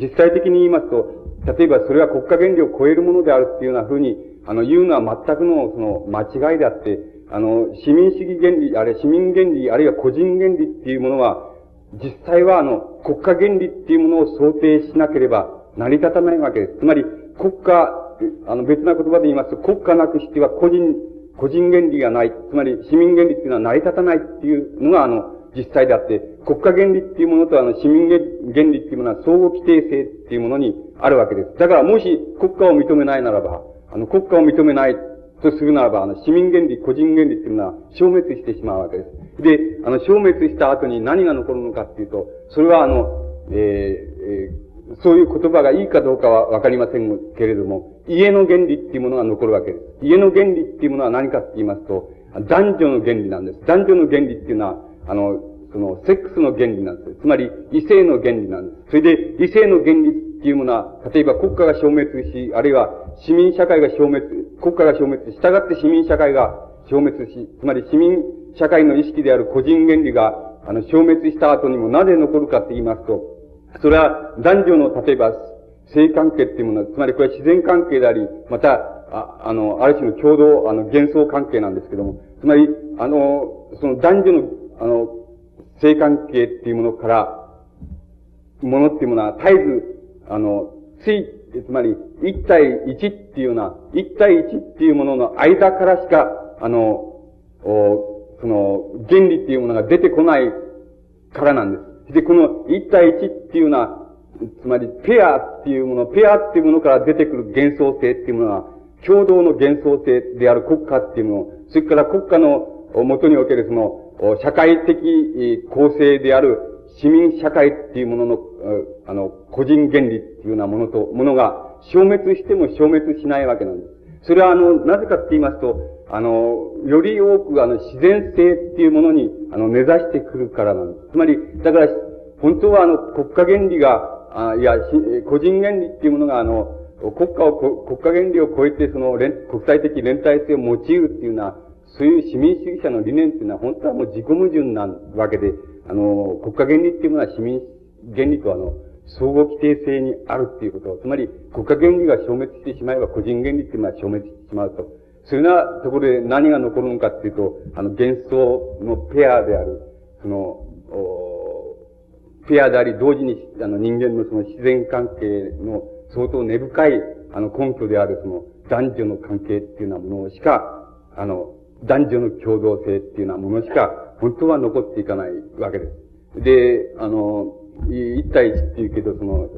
[SPEAKER 1] 実際的に言いますと、例えばそれは国家原理を超えるものであるっていうような風に、あの、言うのは全くの、その、間違いであって、あの、市民主義原理、あるいは市民原理、あるいは個人原理っていうものは、実際はあの、国家原理っていうものを想定しなければ成り立たないわけです。つまり、国家、あの、別な言葉で言いますと、国家なくしては個人、個人原理がない。つまり、市民原理っていうのは成り立たないっていうのが、あの、実際であって、国家原理っていうものとあの、市民原理っていうものは相互規定性っていうものにあるわけです。だから、もし国家を認めないならば、あの、国家を認めないとするならば、あの、市民原理、個人原理っていうのは消滅してしまうわけです。で、あの、消滅した後に何が残るのかっていうと、それはあの、えー、えー、そういう言葉がいいかどうかはわかりませんけれども、家の原理っていうものが残るわけです。家の原理っていうものは何かって言いますと、男女の原理なんです。男女の原理っていうのは、あの、その、セックスの原理なんです。つまり、異性の原理なんです。それで、異性の原理っていうものは、例えば国家が消滅し、あるいは市民社会が消滅、国家が消滅し、従って市民社会が消滅し、つまり市民社会の意識である個人原理が、あの、消滅した後にもなぜ残るかって言いますと、それは男女の、例えば、性関係っていうものは、つまりこれは自然関係であり、また、ああの、ある種の共同、あの、幻想関係なんですけども、つまり、あの、その男女の、あの、性関係っていうものから、ものっていうものは絶えず、あの、つい、つまり、一対一っていうような、一対一っていうものの間からしか、あの、その、原理っていうものが出てこないからなんです。で、この一対一っていうような、つまり、ペアっていうもの、ペアっていうものから出てくる幻想性っていうものは、共同の幻想性である国家っていうもの、それから国家の元におけるその、社会的構成である市民社会っていうものの、あの、個人原理っていうようなものと、ものが消滅しても消滅しないわけなんです。それはあの、なぜかって言いますと、あの、より多くあの、自然性っていうものに、あの、目指してくるからなんです。つまり、だから、本当はあの、国家原理が、あいや、個人原理っていうものがあの、国家を、国家原理を超えてその連、国際的連帯性を用いるっていうような、そういう市民主義者の理念っていうのは本当はもう自己矛盾なわけで、あの、国家原理っていうものは市民原理とあの、相互規定性にあるっていうこと。つまり、国家原理が消滅してしまえば個人原理っていうのは消滅してしまうと。そういうようなところで何が残るのかっていうと、あの、幻想のペアである、その、ペアであり、同時に、あの、人間のその自然関係の相当根深い、あの、根拠である、その、男女の関係っていうようなものしか、あの、男女の共同性っていうようなものしか、本当は残っていかないわけです。で、あの、一対一っていうけど、その、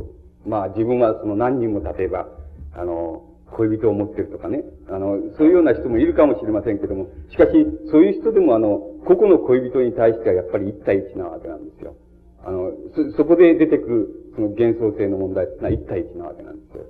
[SPEAKER 1] まあ自分はその何人も例えば、あの、恋人を持ってるとかね、あの、そういうような人もいるかもしれませんけども、しかし、そういう人でもあの、個々の恋人に対してはやっぱり一対一なわけなんですよ。あの、そ、そこで出てくる、その幻想性の問題ってのは一対一なわけなんですよ。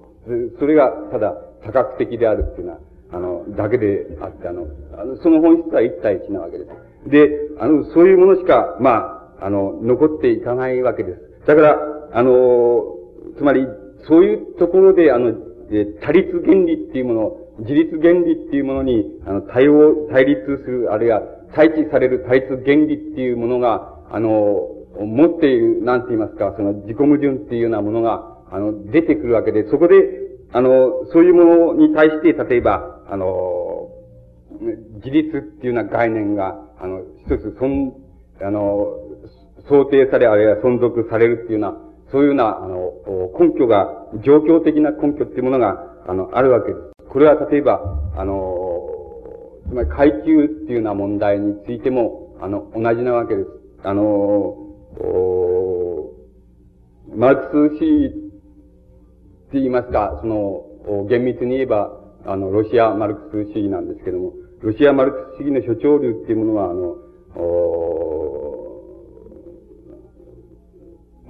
[SPEAKER 1] それが、ただ、多角的であるっていうのは、あの、だけであって、あの、あのその本質は一対一なわけです。で、あの、そういうものしか、まあ、あの、残っていかないわけです。だから、あの、つまり、そういうところで、あの、え多律原理っていうもの、自立原理っていうものに、あの、対応、対立する、あるいは、対置される対立原理っていうものが、あの、持っている、なんて言いますか、その自己矛盾っていうようなものが、あの、出てくるわけで、そこで、あの、そういうものに対して、例えば、あの、自立っていうような概念が、あの、一つ、そん、あの、想定され、あるいは存続されるっていうような、そういうような、あの、根拠が、状況的な根拠っていうものが、あの、あるわけです。これは例えば、あの、つまり階級っていうような問題についても、あの、同じなわけです。あの、マルクス主義って言いますか、その、厳密に言えば、あの、ロシアマルクス主義なんですけども、ロシアマルクス主義の諸潮流っていうものは、あの、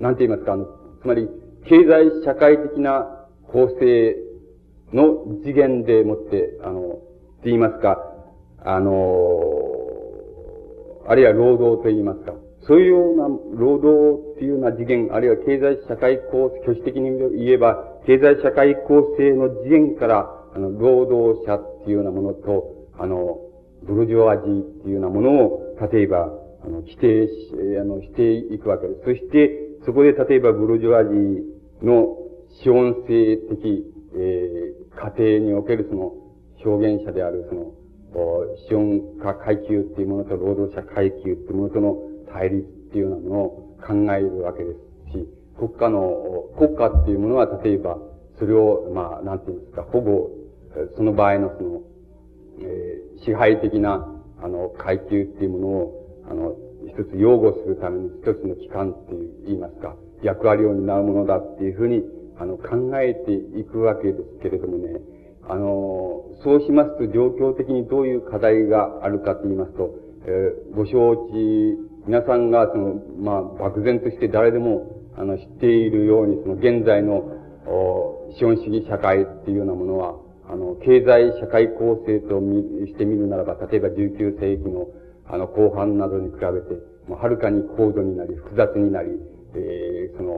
[SPEAKER 1] なんて言いますか、つまり、経済社会的な構成の次元でもって、あの、って言いますか、あの、あるいは労働と言いますか、そういうような労働っていうような次元、あるいは経済社会構成、挙手的に言えば、経済社会構成の次元から、あの、労働者っていうようなものと、あの、ブルジョワジーっていうようなものを、例えば、あの、否定し、あの、していくわけです。そして、そこで例えばブルジョワジーの資本性的、えー、過程におけるその表現者であるその、資本家階級っていうものと労働者階級っていうものとの対立っていうようなものを考えるわけですし、国家の、国家っていうものは例えば、それを、まあ、なんていうんですか、ほぼ、その場合のその、えー、支配的な、あの、階級っていうものを、あの、一つ擁護するための一つの機関っていう、言いますか、役割を担うものだっていうふうに、あの、考えていくわけですけれどもね、あの、そうしますと状況的にどういう課題があるかと言いますと、えー、ご承知、皆さんがその、まあ、漠然として誰でも、あの、知っているように、その現在の、お資本主義社会っていうようなものは、あの、経済社会構成とみしてみるならば、例えば19世紀の、あの、後半などに比べて、もうはるかに高度になり、複雑になり、えー、その、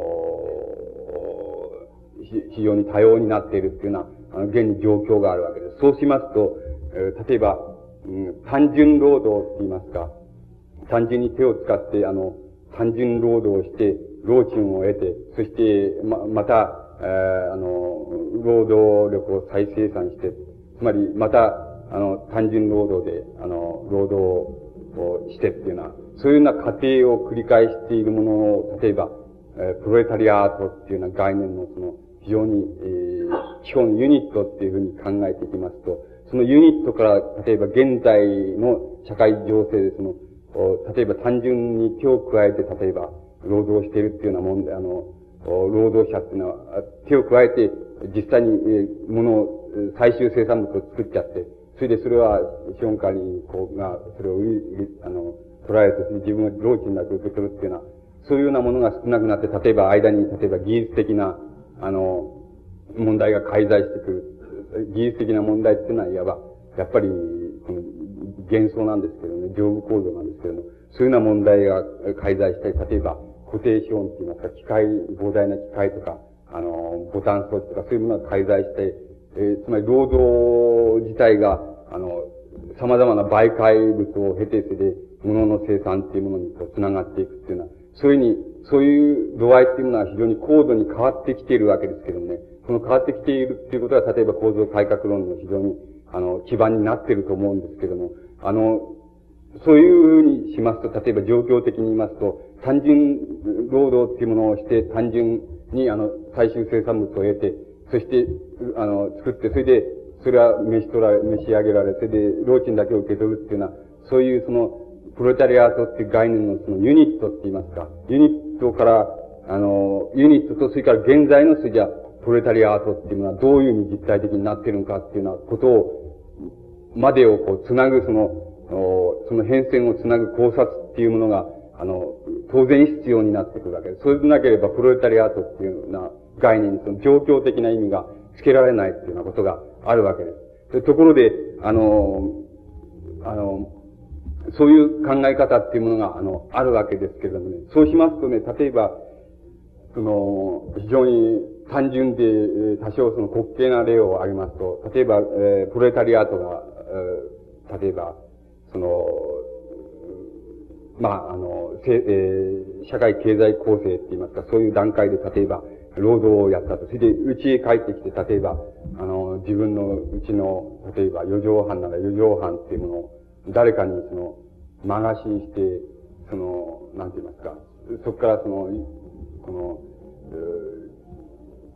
[SPEAKER 1] 非常に多様になっているっていうような、あの、現に状況があるわけです。そうしますと、えー、例えば、うん、単純労働って言いますか、単純に手を使って、あの、単純労働をして、労賃を得て、そして、ま、また、えー、あの、労働力を再生産して、つまり、また、あの、単純労働で、あの、労働をしてっていうような、そういうような過程を繰り返しているものを、例えば、えー、プロレタリアートっていうような概念のその、非常に、えー、基本ユニットっていうふうに考えていきますと、そのユニットから、例えば現在の社会情勢でその、例えば単純に手を加えて、例えば、労働しているっていうようなもんで、あの、労働者っていうのは、手を加えて、実際に、えー、ものを、最終生産物を作っちゃって、それでそれは、資本家に、こう、が、それを、あの、捉えて、自分が労賃なく受け取るっていうような、そういうようなものが少なくなって、例えば間に、例えば技術的な、あの、問題が介在してくる。技術的な問題っていうのは、いわば、やっぱり、この、幻想なんですけどね、上部構造なんですけども、そういうような問題が介在したり、例えば、固定資本って言いますか、機械、膨大な機械とか、あの、ボタン装置とか、そういうものが介在して、えー、つまり労働自体が、あの、様々な媒介物を経て、それで、物の生産っていうものにこう、繋がっていくっていうのは、そういうふうに、そういう度合いっていうものは非常に高度に変わってきているわけですけどもね、その変わってきているっていうことは、例えば構造改革論の非常に、あの、基盤になっていると思うんですけども、あの、そういうふうにしますと、例えば状況的に言いますと、単純労働っていうものをして、単純に、あの、最終生産物を得て、そして、あの、作って、それで、それは召し取られ、召し上げられ、それで、労賃だけを受け取るっていうのは、そういうその、プロレタリアートっていう概念のそのユニットって言いますか、ユニットから、あの、ユニットと、それから現在のそれじゃ、プロレタリアートっていうのはどういうふうに実体的になってるのかっていうようなことを、までをこう、つなぐその、その変遷をつなぐ考察っていうものが、あの、当然必要になってくるわけです。そうでなければ、プロレタリアートっていうような概念にその状況的な意味が付けられないっていうようなことがあるわけです。でところで、あの、あの、そういう考え方っていうものが、あの、あるわけですけれどもね。そうしますとね、例えば、その、非常に単純で、多少その滑稽な例を挙げますと、例えば、えー、プロレタリアートが、えー、例えば、その、まあ、あの、せえー、社会経済構成って言いますか、そういう段階で、例えば、労働をやったと。それで、うちへ帰ってきて、例えば、あの、自分のうちの、例えば、四畳半なら四畳半っていうものを、誰かにその、間貸しにして、その、なんて言いますか、そこからその、この、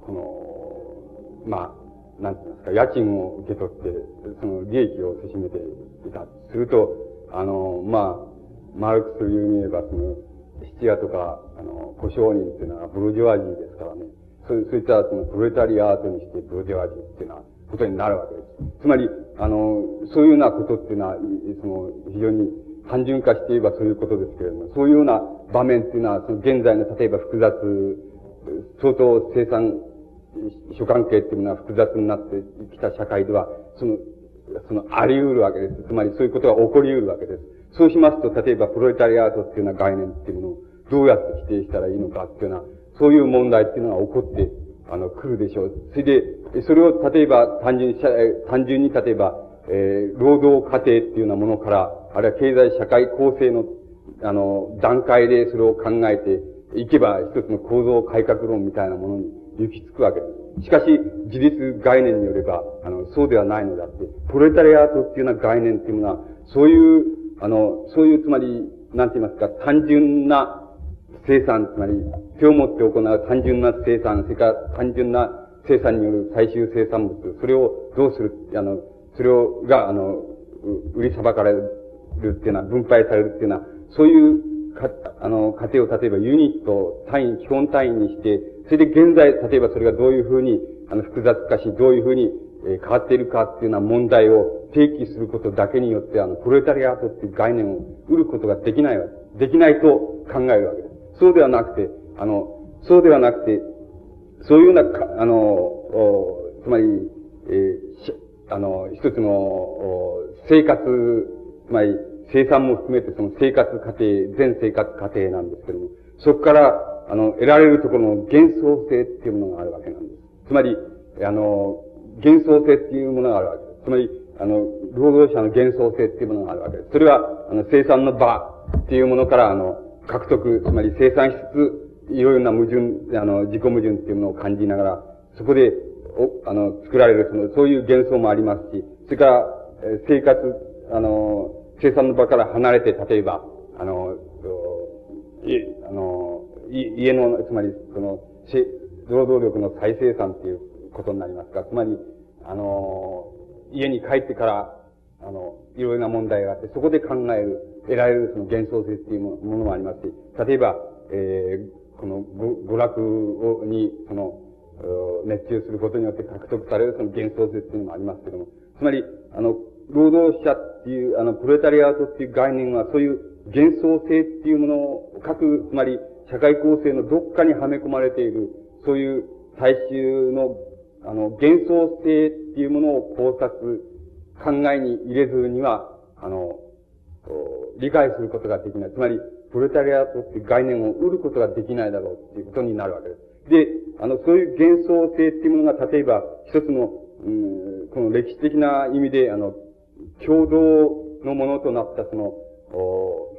[SPEAKER 1] この、まあ、なんて言いますか、家賃を受け取って、その利益をせしめていた。すると、あの、まあ、マルクス言うに言えば、その、質屋とか、あの、故障人っていうのはブルジョワジーですからね。そうそういったそのプロレタリアートにしてブルジョワジーっていうのは、ことになるわけです。つまり、あの、そういうようなことっていうのは、その、非常に単純化して言えばそういうことですけれども、そういうような場面っていうのは、その現在の例えば複雑、相当生産、諸関係っていうのは複雑になってきた社会では、その、その、あり得るわけです。つまりそういうことが起こり得るわけです。そうしますと、例えばプロレタリアートっていうような概念っていうものをどうやって否定したらいいのかっていうような、そういう問題っていうのが起こって、あの、来るでしょう。それで、それを例えば単純に、単純に例えば、えー、労働過程っていうようなものから、あるいは経済社会構成の、あの、段階でそれを考えていけば、一つの構造改革論みたいなものに行き着くわけです。しかし、自立概念によれば、あの、そうではないのであって、プロレタリアートっていうような概念っていうのは、そういう、あの、そういう、つまり、なんて言いますか、単純な生産、つまり、手を持って行う単純な生産、それから単純な生産による最終生産物、それをどうする、あの、それを、が、あの、売りさばかれるっていうのは、分配されるっていうのは、そういうか、あの、過程を例えばユニット、単位、基本単位にして、それで現在、例えばそれがどういうふうに、あの、複雑化し、どういうふうに、え変わっているかっていうような問題を提起することだけによって、あの、プロレタリアートっていう概念を売ることができないわけ。できないと考えるわけです。そうではなくて、あの、そうではなくて、そういうような、あの、つまり、えー、あの、一つの、生活、つまり、生産も含めてその生活過程、全生活過程なんですけども、そこから、あの、得られるところの幻想性っていうものがあるわけなんです。つまり、あの、幻想性っていうものがあるわけです。つまり、あの、労働者の幻想性っていうものがあるわけです。それは、あの、生産の場っていうものから、あの、獲得、つまり生産しつつ、いろいろな矛盾、あの、自己矛盾っていうものを感じながら、そこで、お、あの、作られる、その、そういう幻想もありますし、それから、え生活、あの、生産の場から離れて、例えば、あの、い、あの、い家の、つまり、その、労働力の再生産っていうことになりますか。つまり、あの、家に帰ってから、あの、いろいろな問題があって、そこで考える、得られるその幻想性っていうものもありますし、例えば、えー、この娯楽を、に、その、熱中することによって獲得されるその幻想性っていうのもありますけども、つまり、あの、労働者っていう、あの、プロレタリアートっていう概念は、そういう幻想性っていうものを、各、つまり、社会構成のどっかにはめ込まれている、そういう大衆の、あの、幻想性っていうものを考察、考えに入れずには、あの、理解することができない。つまり、プレタリアートって概念を売ることができないだろうっていうことになるわけです。で、あの、そういう幻想性っていうものが、例えば、一つの、うん、この歴史的な意味で、あの、共同のものとなったその、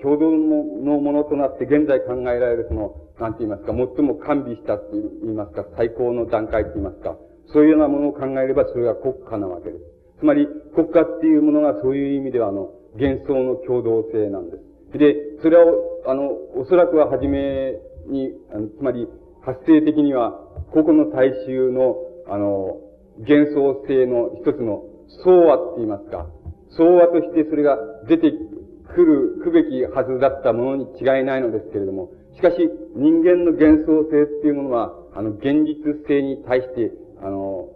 [SPEAKER 1] 共同のものとなって現在考えられるその、なんて言いますか、最も完備したって言いますか、最高の段階って言いますか、そういうようなものを考えればそれが国家なわけです。つまり、国家っていうものがそういう意味では、あの、幻想の共同性なんです。で、それを、あの、おそらくは初めに、あのつまり、発生的には、個々の大衆の、あの、幻想性の一つの相和って言いますか、相和としてそれが出てくる、くべきはずだったものに違いないのですけれども、しかし人間の幻想性っていうものは、あの、現実性に対して、あの、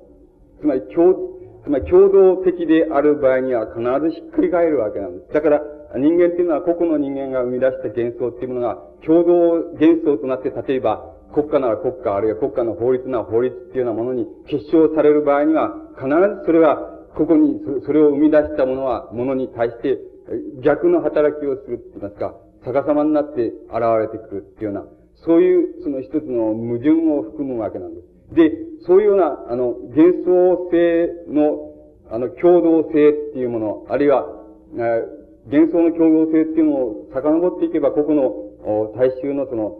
[SPEAKER 1] つまり共、つまり共同的である場合には必ずひっくり返るわけなんです。だから、人間っていうのは個々の人間が生み出した幻想っていうものが共同幻想となって、例えば国家なら国家、あるいは国家の法律なら法律っていうようなものに結晶される場合には、必ずそれはここに、それを生み出したものは、ものに対して、逆の働きをするって言いますか、逆さまになって現れてくるっていうような、そういう、その一つの矛盾を含むわけなんです。で、そういうような、あの、幻想性の、あの、共同性っていうもの、あるいは、幻想の共同性っていうのを遡っていけば、ここの、大衆のその、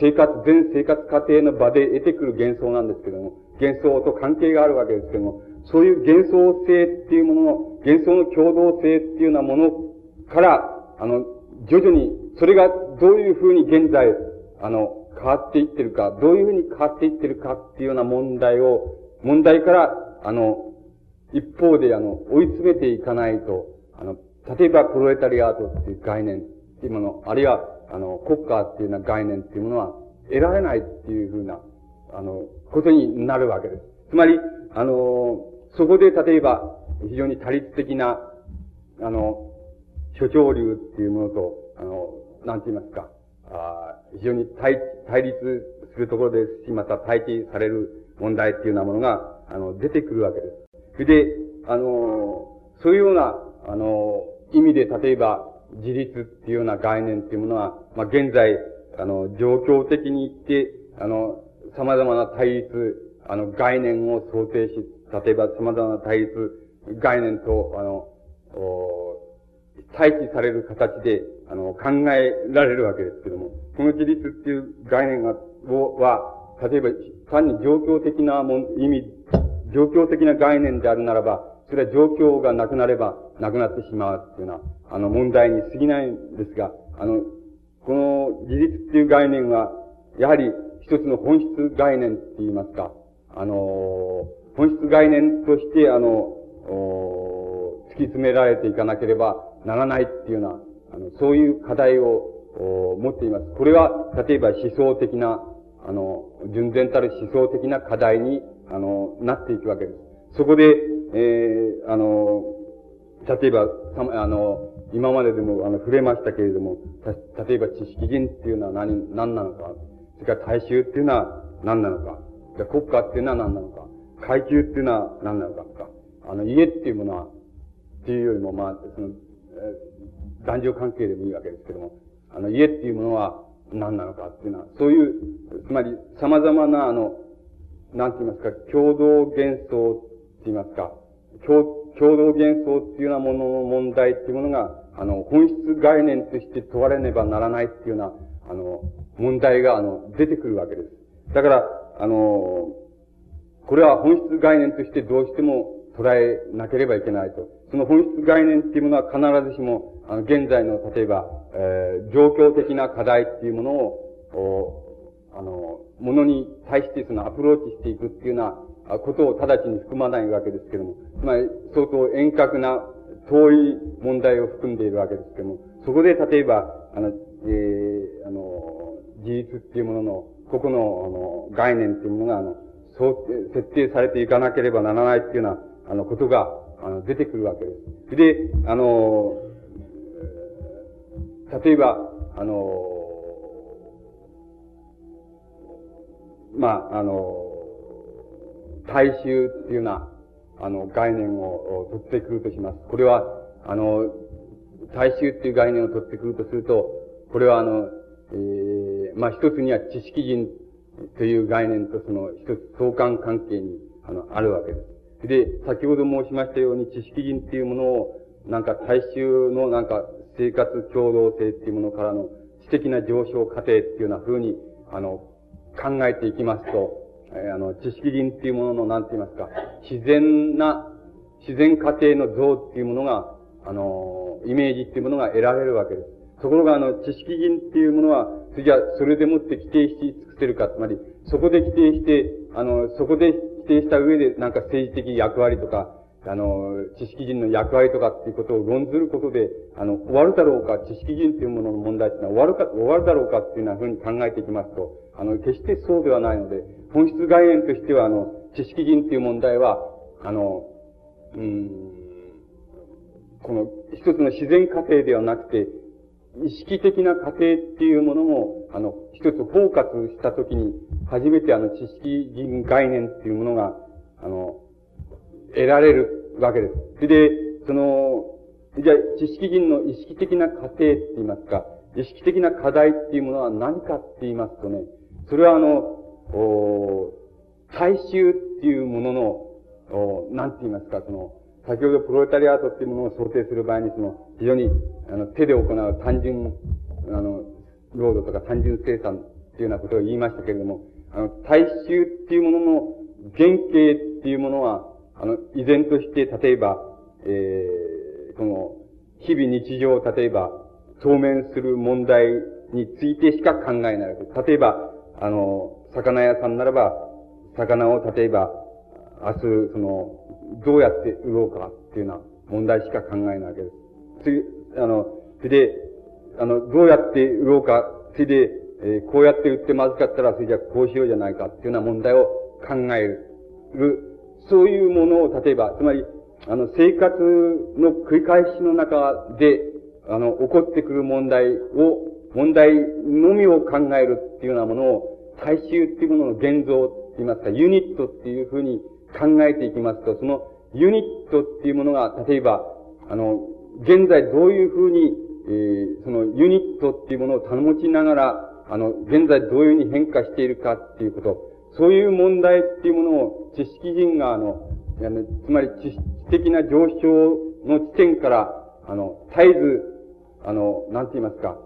[SPEAKER 1] 生活、全生活過程の場で得てくる幻想なんですけども、幻想と関係があるわけですけども、そういう幻想性っていうものの、幻想の共同性っていうようなものから、あの、徐々に、それがどういうふうに現在、あの、変わっていってるか、どういうふうに変わっていってるかっていうような問題を、問題から、あの、一方で、あの、追い詰めていかないと、あの、例えばプロレタリアートっていう概念っていうもの、あるいは、あの、国家っていうような概念っていうものは得られないっていうふうな、あの、ことになるわけです。つまり、あの、そこで例えば、非常に多律的な、あの、諸潮流っていうものと、あの、なんて言いますか、あ非常に対対立するところですし、また対峙される問題っていうようなものが、あの、出てくるわけです。それで、あの、そういうような、あの、意味で、例えば、自立っていうような概念っていうものは、まあ、現在、あの、状況的に言って、あの、様々な対立、あの、概念を想定し、例えば様々な対立概念と、あの、対峙される形で、あの、考えられるわけですけども、この自立っていう概念が、をは、例えば、単に状況的なもん意味、状況的な概念であるならば、それは状況がなくなればなくなってしまうっていうような、あの問題に過ぎないんですが、あの、この自立っていう概念は、やはり一つの本質概念って言いますか、あの、本質概念として、あの、突き詰められていかなければならないっていうような、あの、そういう課題を持っています。これは、例えば思想的な、あの、純然たる思想的な課題に、あの、なっていくわけです。そこで、えー、あの、例えば、あの、今まででも、あの、触れましたけれども、例えば知識人っていうのは何、何なのか、それから大衆っていうのは何なのか、じゃ国家っていうのは何なのか、階級っていうのは何なのかとか、あの、家っていうものは、っていうよりも、まあ、その、えー、男女関係でもいいわけですけども、あの、家っていうものは何なのかっていうのは、そういう、つまり様々な、あの、なんて言いますか、共同幻想って言いますか、共、共同幻想っていうようなものの問題っていうものが、あの、本質概念として問われねばならないっていうような、あの、問題が、あの、出てくるわけです。だから、あの、これは本質概念としてどうしても捉えなければいけないと。その本質概念っていうものは必ずしも、あの、現在の、例えば、えー、状況的な課題っていうものを、あの、ものに対してそのアプローチしていくっていうようなことを直ちに含まないわけですけども、つまり相当遠隔な遠い問題を含んでいるわけですけども、そこで例えば、あの、えー、あの、事実っていうものの、個々の、あの、概念っていうものが、あの、そう、設定されていかなければならないっていうような、あの、ことが、あの、出てくるわけです。で、あの、例えば、あの、まあ、あの、大衆っていうような、あの、概念を取ってくるとします。これは、あの、大衆っていう概念を取ってくるとすると、これはあの、えー、まあ、一つには知識人という概念とその一つ相関関係に、あの、あるわけです。で、先ほど申しましたように知識人っていうものを、なんか大衆のなんか生活共同性っていうものからの知的な上昇過程っていうような風に、あの、考えていきますと、えー、あの、知識人っていうものの、なんて言いますか、自然な、自然過程の像っていうものが、あの、イメージっていうものが得られるわけです。ところが、あの、知識人っていうものは、じゃあ、それでもって規定し尽くせるか、つまり、そこで規定して、あの、そこで規定した上で、なんか政治的役割とか、あの、知識人の役割とかっていうことを論ずることで、あの、終わるだろうか、知識人っていうものの問題っていうのは終わるか、終わるだろうかっていうようなふうに考えていきますと、あの、決してそうではないので、本質概念としては、あの、知識人っていう問題は、あの、うん、この一つの自然過程ではなくて、意識的な過程っていうものも、あの、一つ包括したときに、初めてあの、知識人概念っていうものが、あの、得られるわけです。それで、その、じゃあ、知識人の意識的な過程って言いますか、意識的な課題っていうものは何かって言いますとね、それはあの、大衆っていうものの、おなんて言いますか、その、先ほどプロレタリアートっていうものを想定する場合に、その、非常に、あの、手で行う単純、あの、労働とか単純生産っていうようなことを言いましたけれども、あの、大衆っていうものの原型っていうものは、あの、依然として、例えば、えー、この、日々日常、例えば、当面する問題についてしか考えない例えば、あの、魚屋さんならば、魚を例えば、明日、その、どうやって売ろうかっていうような問題しか考えないわけです。次、あの、それで、あの、どうやって売ろうか、それで、えー、こうやって売ってまずかったら、それじゃこうしようじゃないかっていうような問題を考える。そういうものを、例えば、つまり、あの、生活の繰り返しの中で、あの、起こってくる問題を、問題のみを考えるっていうようなものを、大衆っていうものの現像って言いますか、ユニットっていうふうに考えていきますと、そのユニットっていうものが、例えば、あの、現在どういうふうに、えー、そのユニットっていうものを保ちながら、あの、現在どういうふうに変化しているかっていうこと、そういう問題っていうものを知識人が、あの、つまり知識的な上昇の地点から、あの、絶えず、あの、なんて言いますか、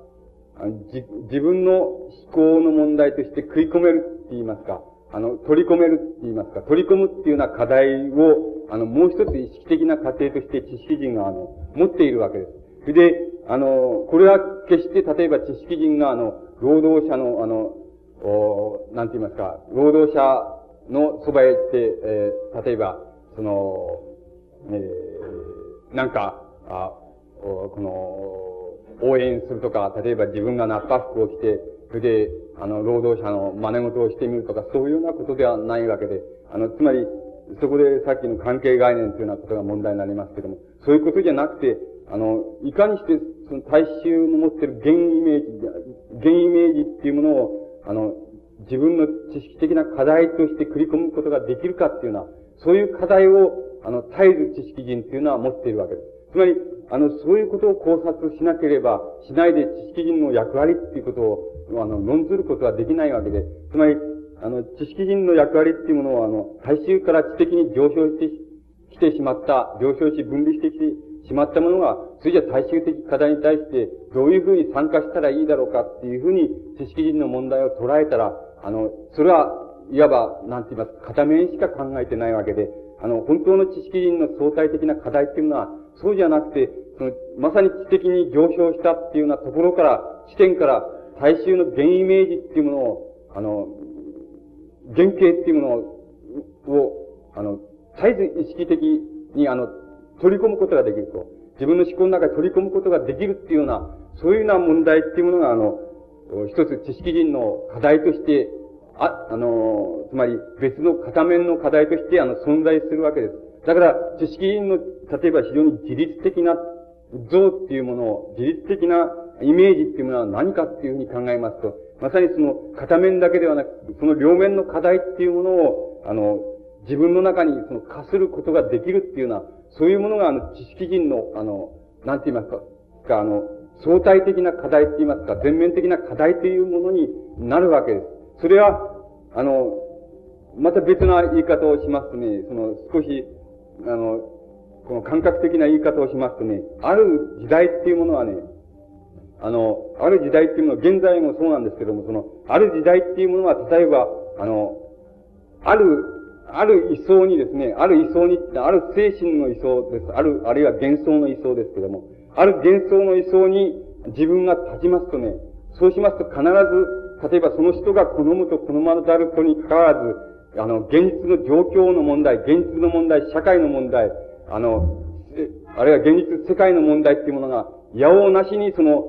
[SPEAKER 1] じ自分の思考の問題として食い込めるって言いますか、あの、取り込めるって言いますか、取り込むっていうような課題を、あの、もう一つ意識的な過程として知識人が、あの、持っているわけです。それで、あの、これは決して、例えば知識人が、あの、労働者の、あの、おなんて言いますか、労働者のそばへ行って、えー、例えば、その、えー、なんか、あおこの、応援するとか、例えば自分がナッパ服を着て、それで、あの、労働者の真似事をしてみるとか、そういうようなことではないわけで、あの、つまり、そこでさっきの関係概念というようなことが問題になりますけども、そういうことじゃなくて、あの、いかにして、その大衆の持ってる原イメージ、原イメージっていうものを、あの、自分の知識的な課題として繰り込むことができるかっていうような、そういう課題を、あの、絶えず知識人っていうのは持っているわけです。つまり、あの、そういうことを考察しなければ、しないで知識人の役割っていうことを、あの、論ずることはできないわけで、つまり、あの、知識人の役割っていうものは、あの、大衆から知的に上昇してきてしまった、上昇し分離してきてしまったものが、それじゃ大衆的課題に対して、どういうふうに参加したらいいだろうかっていうふうに、知識人の問題を捉えたら、あの、それは、いわば、なんて言いますか、片面しか考えてないわけで、あの、本当の知識人の相対的な課題っていうのは、そうじゃなくて、その、まさに知的に上昇したっていうようなところから、視点から、大衆の原イメージっていうものを、あの、原型っていうものを、あの、絶えず意識的に、あの、取り込むことができると。自分の思考の中に取り込むことができるっていうような、そういうような問題っていうものが、あの、一つ知識人の課題として、あ、あの、つまり別の片面の課題として、あの、存在するわけです。だから、知識人の、例えば非常に自律的な像っていうものを、自律的なイメージっていうものは何かっていうふうに考えますと、まさにその片面だけではなく、その両面の課題っていうものを、あの、自分の中にその課することができるっていうような、そういうものがあの、知識人の、あの、なんて言いますか、あの、相対的な課題って言いますか、全面的な課題というものになるわけです。それは、あの、また別な言い方をしますとね、その少し、あの、この感覚的な言い方をしますとね、ある時代っていうものはね、あの、ある時代っていうものは、現在もそうなんですけども、その、ある時代っていうものは、例えば、あの、ある、ある位相にですね、ある位相に、ある精神の位相です。ある、あるいは幻想の位相ですけども、ある幻想の位相に自分が立ちますとね、そうしますと必ず、例えばその人が好むと好まざるとにかかわらず、あの、現実の状況の問題、現実の問題、社会の問題、あの、あるいは現実世界の問題っていうものが、やおなしにその、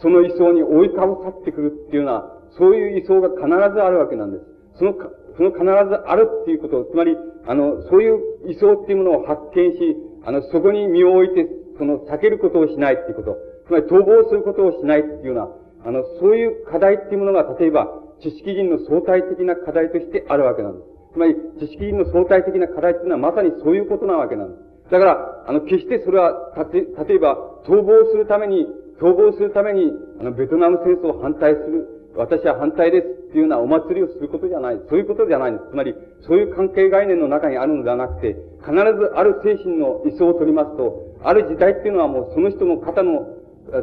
[SPEAKER 1] その位相に追いかぶさってくるっていうような、そういう位相が必ずあるわけなんです。その、その必ずあるっていうこと、つまり、あの、そういう位相っていうものを発見し、あの、そこに身を置いて、その、避けることをしないっていうこと。つまり、逃亡することをしないっていうような、あの、そういう課題っていうものが、例えば、知識人の相対的な課題としてあるわけなんです。つまり、知識人の相対的な課題っていうのはまさにそういうことなわけなんです。だから、あの、決してそれは、たて、例えば、逃亡するために、逃亡するために、あの、ベトナム戦争を反対する、私は反対ですっていうようなお祭りをすることじゃない。そういうことじゃない。つまり、そういう関係概念の中にあるのではなくて、必ずある精神の位相を取りますと、ある時代っていうのはもうその人の肩の、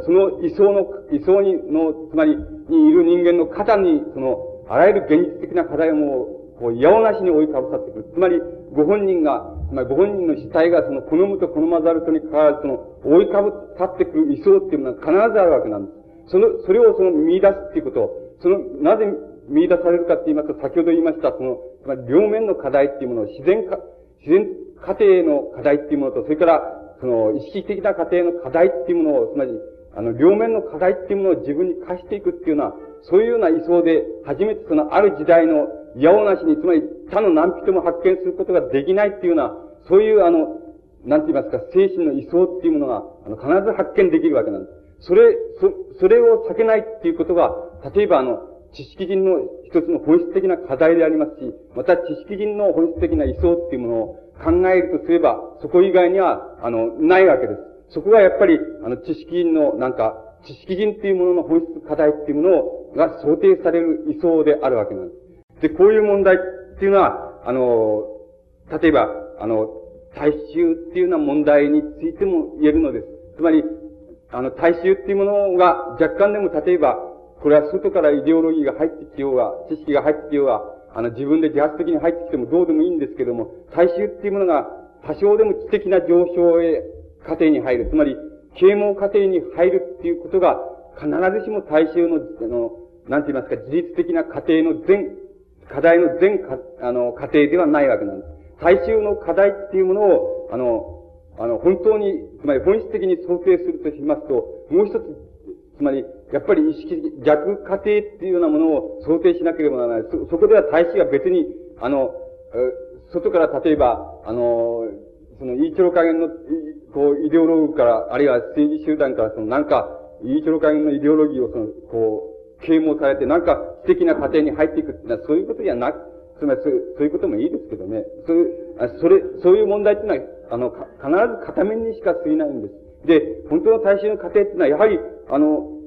[SPEAKER 1] その位相の、位相に、の、つまり、にいる人間の肩に、その、あらゆる現実的な課題をも、こう、やおなしに追いかぶさってくる。つまり、ご本人が、つまりご本人の主体がその好むと好まざるとにかかわらず、その追いかぶさってくる理想っていうのは必ずあるわけなんです。その、それをその見出すっていうこと、その、なぜ見出されるかって言いますと、先ほど言いました、その、つまり両面の課題っていうものを自然か、自然過程の課題っていうものと、それから、その、意識的な過程の課題っていうものを、つまり、あの、両面の課題っていうものを自分に課していくっていうのは、そういうような位相で、初めてそのある時代の、いやおなしに、つまり他の何人も発見することができないっていうような、そういうあの、なんて言いますか、精神の位相っていうものが、あの、必ず発見できるわけなんです。それ、そ、それを避けないっていうことが、例えばあの、知識人の一つの本質的な課題でありますし、また知識人の本質的な位相っていうものを、考えるとすれば、そこ以外には、あの、ないわけです。そこがやっぱり、あの、知識人の、なんか、知識人っていうものの本質課題っていうものをが想定される位相であるわけなんです。で、こういう問題っていうのは、あの、例えば、あの、大衆っていうような問題についても言えるのです。つまり、あの、大衆っていうものが若干でも例えば、これは外からイデオロギーが入ってきようが、知識が入ってきようが、あの、自分で自発的に入ってきてもどうでもいいんですけども、大衆っていうものが多少でも知的な上昇へ、過程に入る。つまり、啓蒙過程に入るっていうことが、必ずしも大衆の、あの、なんて言いますか、自律的な過程の全、課題の全、あの、過程ではないわけなんです。大衆の課題っていうものを、あの、あの、本当に、つまり本質的に想定するとしますと、もう一つ、つまり、やっぱり意識的、逆過程っていうようなものを想定しなければならない。そ、そこでは大使が別に、あの、外から例えば、あの、その、イーチョロ加減の、こう、イデオログから、あるいは政治集団から、その、なんか、イーチョロ加減のイデオロギーを、その、こう、啓蒙されて、なんか、素敵な過程に入っていくっていうのは、そういうことじゃなく、つまりそうそういうこともいいですけどね。そういう、あそれ、そういう問題っていうのは、あの、必ず片面にしか過ぎないんです。で、本当の大衆の過程っていうのは、やはり、あの、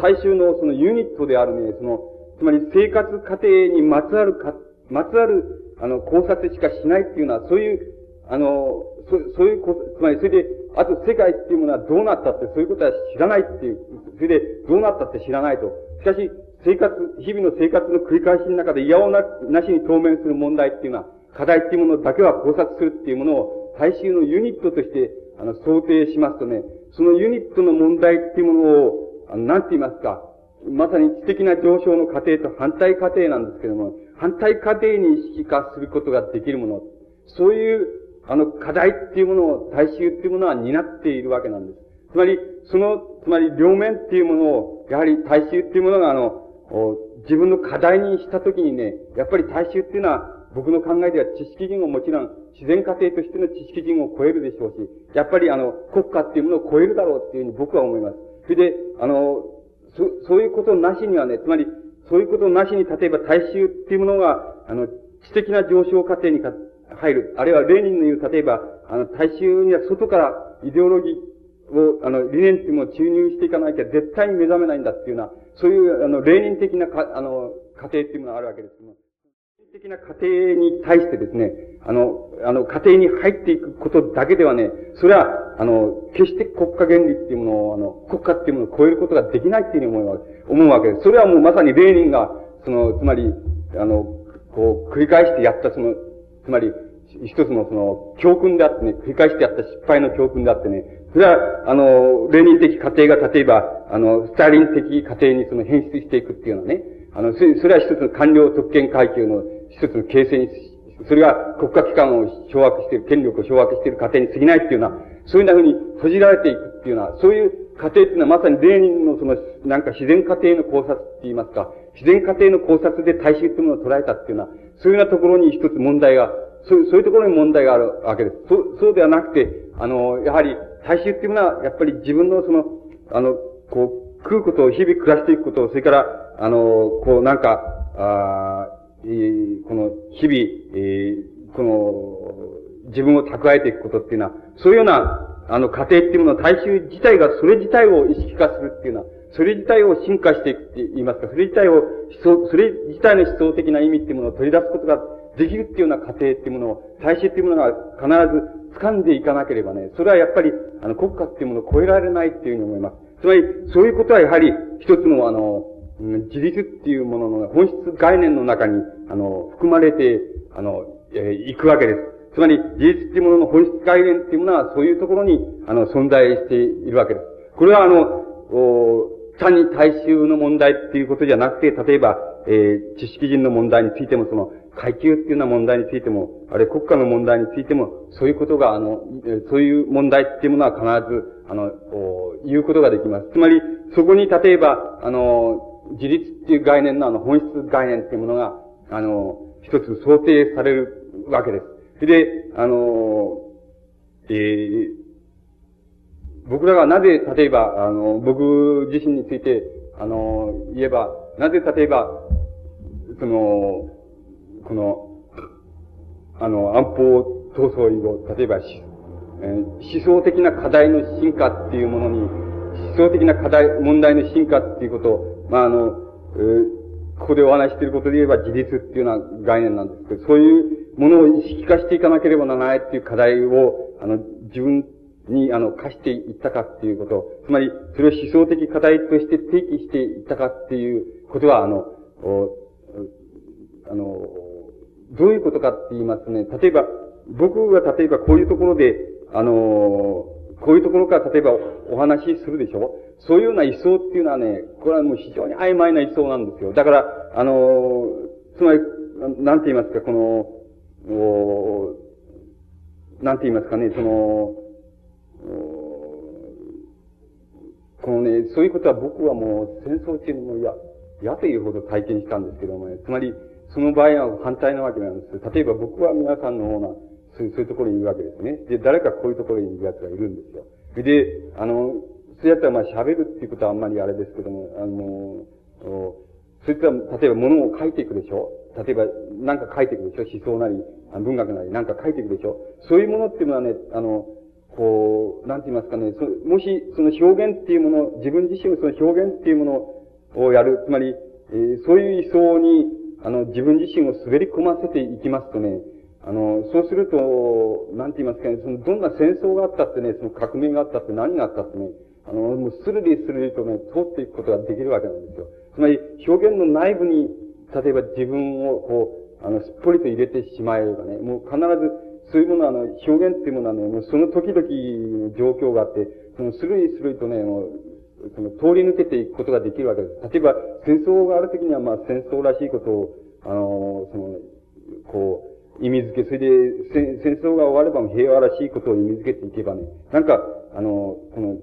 [SPEAKER 1] 大衆のそのユニットであるね、その、つまり生活過程にまつわるか、まつわる、あの、考察しかしないっていうのは、そういう、あの、そそういうこつまりそれで、あと世界っていうものはどうなったって、そういうことは知らないっていう、それでどうなったって知らないと。しかし、生活、日々の生活の繰り返しの中で、いやおな、なしに当面する問題っていうのは、課題っていうものだけは考察するっていうものを、大衆のユニットとして、あの、想定しますとね、そのユニットの問題っていうものを、あの、なんて言いますか、まさに知的な上昇の過程と反対過程なんですけども、反対過程に意識化することができるもの、そういう、あの、課題っていうものを、大衆っていうものは担っているわけなんです。つまり、その、つまり両面っていうものを、やはり大衆っていうものが、あの、自分の課題にしたときにね、やっぱり大衆っていうのは、僕の考えでは知識人をもちろん自然過程としての知識人を超えるでしょうし、やっぱりあの、国家っていうものを超えるだろうっていうふうに僕は思います。それで、あの、そ、そういうことなしにはね、つまり、そういうことなしに、例えば大衆っていうものが、あの、知的な上昇過程にか入る。あるいは、レーニンの言う、例えば、あの、大衆には外からイデオロギーを、あの、理念っていうものを注入していかなきゃ絶対に目覚めないんだっていうような、そういう、あの、レーニン的なか、あの、過程っていうものがあるわけですけども。的な過程に対してですね、あの、あの、家庭に入っていくことだけではね、それは、あの、決して国家原理っていうものを、あの、国家っていうものを超えることができないっていうふうに思う思うわけです。それはもうまさにレーニンが、その、つまり、あの、こう、繰り返してやったその、つまり、一つのその、教訓であってね、繰り返してやった失敗の教訓であってね、それは、あの、レーニン的過程が例えば、あの、スターリン的過程にその変質していくっていうのはね、あの、それは一つの官僚特権階級の一つの形成に、それが国家機関を掌握している、権力を掌握している過程に過ぎないっていうような、そういうふうに閉じられていくっていうような、そういう過程っていうのはまさにレーニンのその、なんか自然過程の考察って言いますか、自然過程の考察で大衆っていうものを捉えたっていうような、そういうようなところに一つ問題が、そうそういうところに問題があるわけです。そう、そうではなくて、あの、やはり大衆っていうのは、やっぱり自分のその、あの、こう、食うことを日々暮らしていくことを、それから、あの、こうなんか、ああえー、この日々、えー、この自分を蓄えていくことっていうのは、そういうような、あの、過程っていうもの大衆自体がそれ自体を意識化するっていうのは、それ自体を進化していくって言いますか、それ自体を、それ自体の思想的な意味っていうものを取り出すことができるっていうような過程っていうものを、大衆っていうものが必ず掴んでいかなければね、それはやっぱり、あの、国家っていうものを超えられないっていうふうに思います。つまり、そういうことはやはり、一つのあの、自立っていうものの本質概念の中に、あの、含まれて、あの、えー、いくわけです。つまり、自立っていうものの本質概念っていうものは、そういうところに、あの、存在しているわけです。これは、あの、お単に大衆の問題っていうことじゃなくて、例えば、えー、知識人の問題についても、その、階級っていうような問題についても、あるいは国家の問題についても、そういうことが、あの、そういう問題っていうものは必ず、あの、言うことができます。つまり、そこに例えば、あの、自立っていう概念のあの本質概念っていうものが、あの、一つ想定されるわけです。で、あの、えー、僕らがなぜ、例えば、あの、僕自身について、あの、言えば、なぜ例えば、その、この、あの、安保闘争以後、例えば、えー、思想的な課題の進化っていうものに、思想的な課題、問題の進化っていうことを、まあ、あの、えーここでお話していることで言えば自立っていうような概念なんですけど、そういうものを意識化していかなければならないっていう課題を、あの、自分に、あの、課していったかっていうこと、つまり、それを思想的課題として提起していったかっていうことは、あの、あの、どういうことかって言いますね、例えば、僕が例えばこういうところで、あの、こういうところから例えばお話しするでしょ？そういうような位相っていうのはね、これはもう非常に曖昧な位相なんですよ。だから、あの、つまり、なんて言いますか、この、おなんて言いますかね、その、このね、そういうことは僕はもう戦争中にも嫌、嫌というほど体験したんですけどもね、つまり、その場合は反対なわけなんです。例えば僕は皆さんのような、そういうところにいるわけですね。で、誰かこういうところにいる奴がいるんですよ。で、あの、そうやったらまあ喋るっていうことはあんまりあれですけども、あの、そういった、例えば物を書いていくでしょ？例えば、何か書いていくでしょ？思想なり、文学なり、何か書いていくでしょ？そういうものっていうのはね、あの、こう、なんて言いますかね、そもし、その表現っていうもの、自分自身のその表現っていうものをやる、つまり、えー、そういう理想に、あの、自分自身を滑り込ませていきますとね、あの、そうすると、なんて言いますかね、その、どんな戦争があったってね、その革命があったって何があったってね、あの、もうスルリスルリとね、通っていくことができるわけなんですよ。つまり、表現の内部に、例えば自分をこう、あの、すっぽりと入れてしまえばね、もう必ず、そういうものは、あの、表現っていうものはね、もうその時々の状況があって、そのスルイスルイとね、もう、その通り抜けていくことができるわけです。例えば、戦争がある時には、まあ、戦争らしいことを、あの、その、こう、意味付け、それで、戦争が終われば平和らしいことを意味付けていけばね、なんか、あの、この、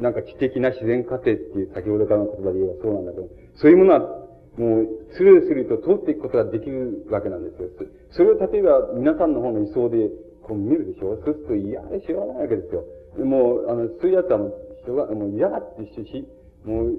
[SPEAKER 1] なんか知的な自然過程っていう先ほどからの言葉で言えばそうなんだけど、そういうものは、もう、スルスルと通っていくことができるわけなんですよ。それを例えば皆さんの方の理想でこう見るでしょそうすると嫌でしょうがないわけですよ。もう、あの、そういうやつはもう、しょうが、もう嫌だって一緒し、もう、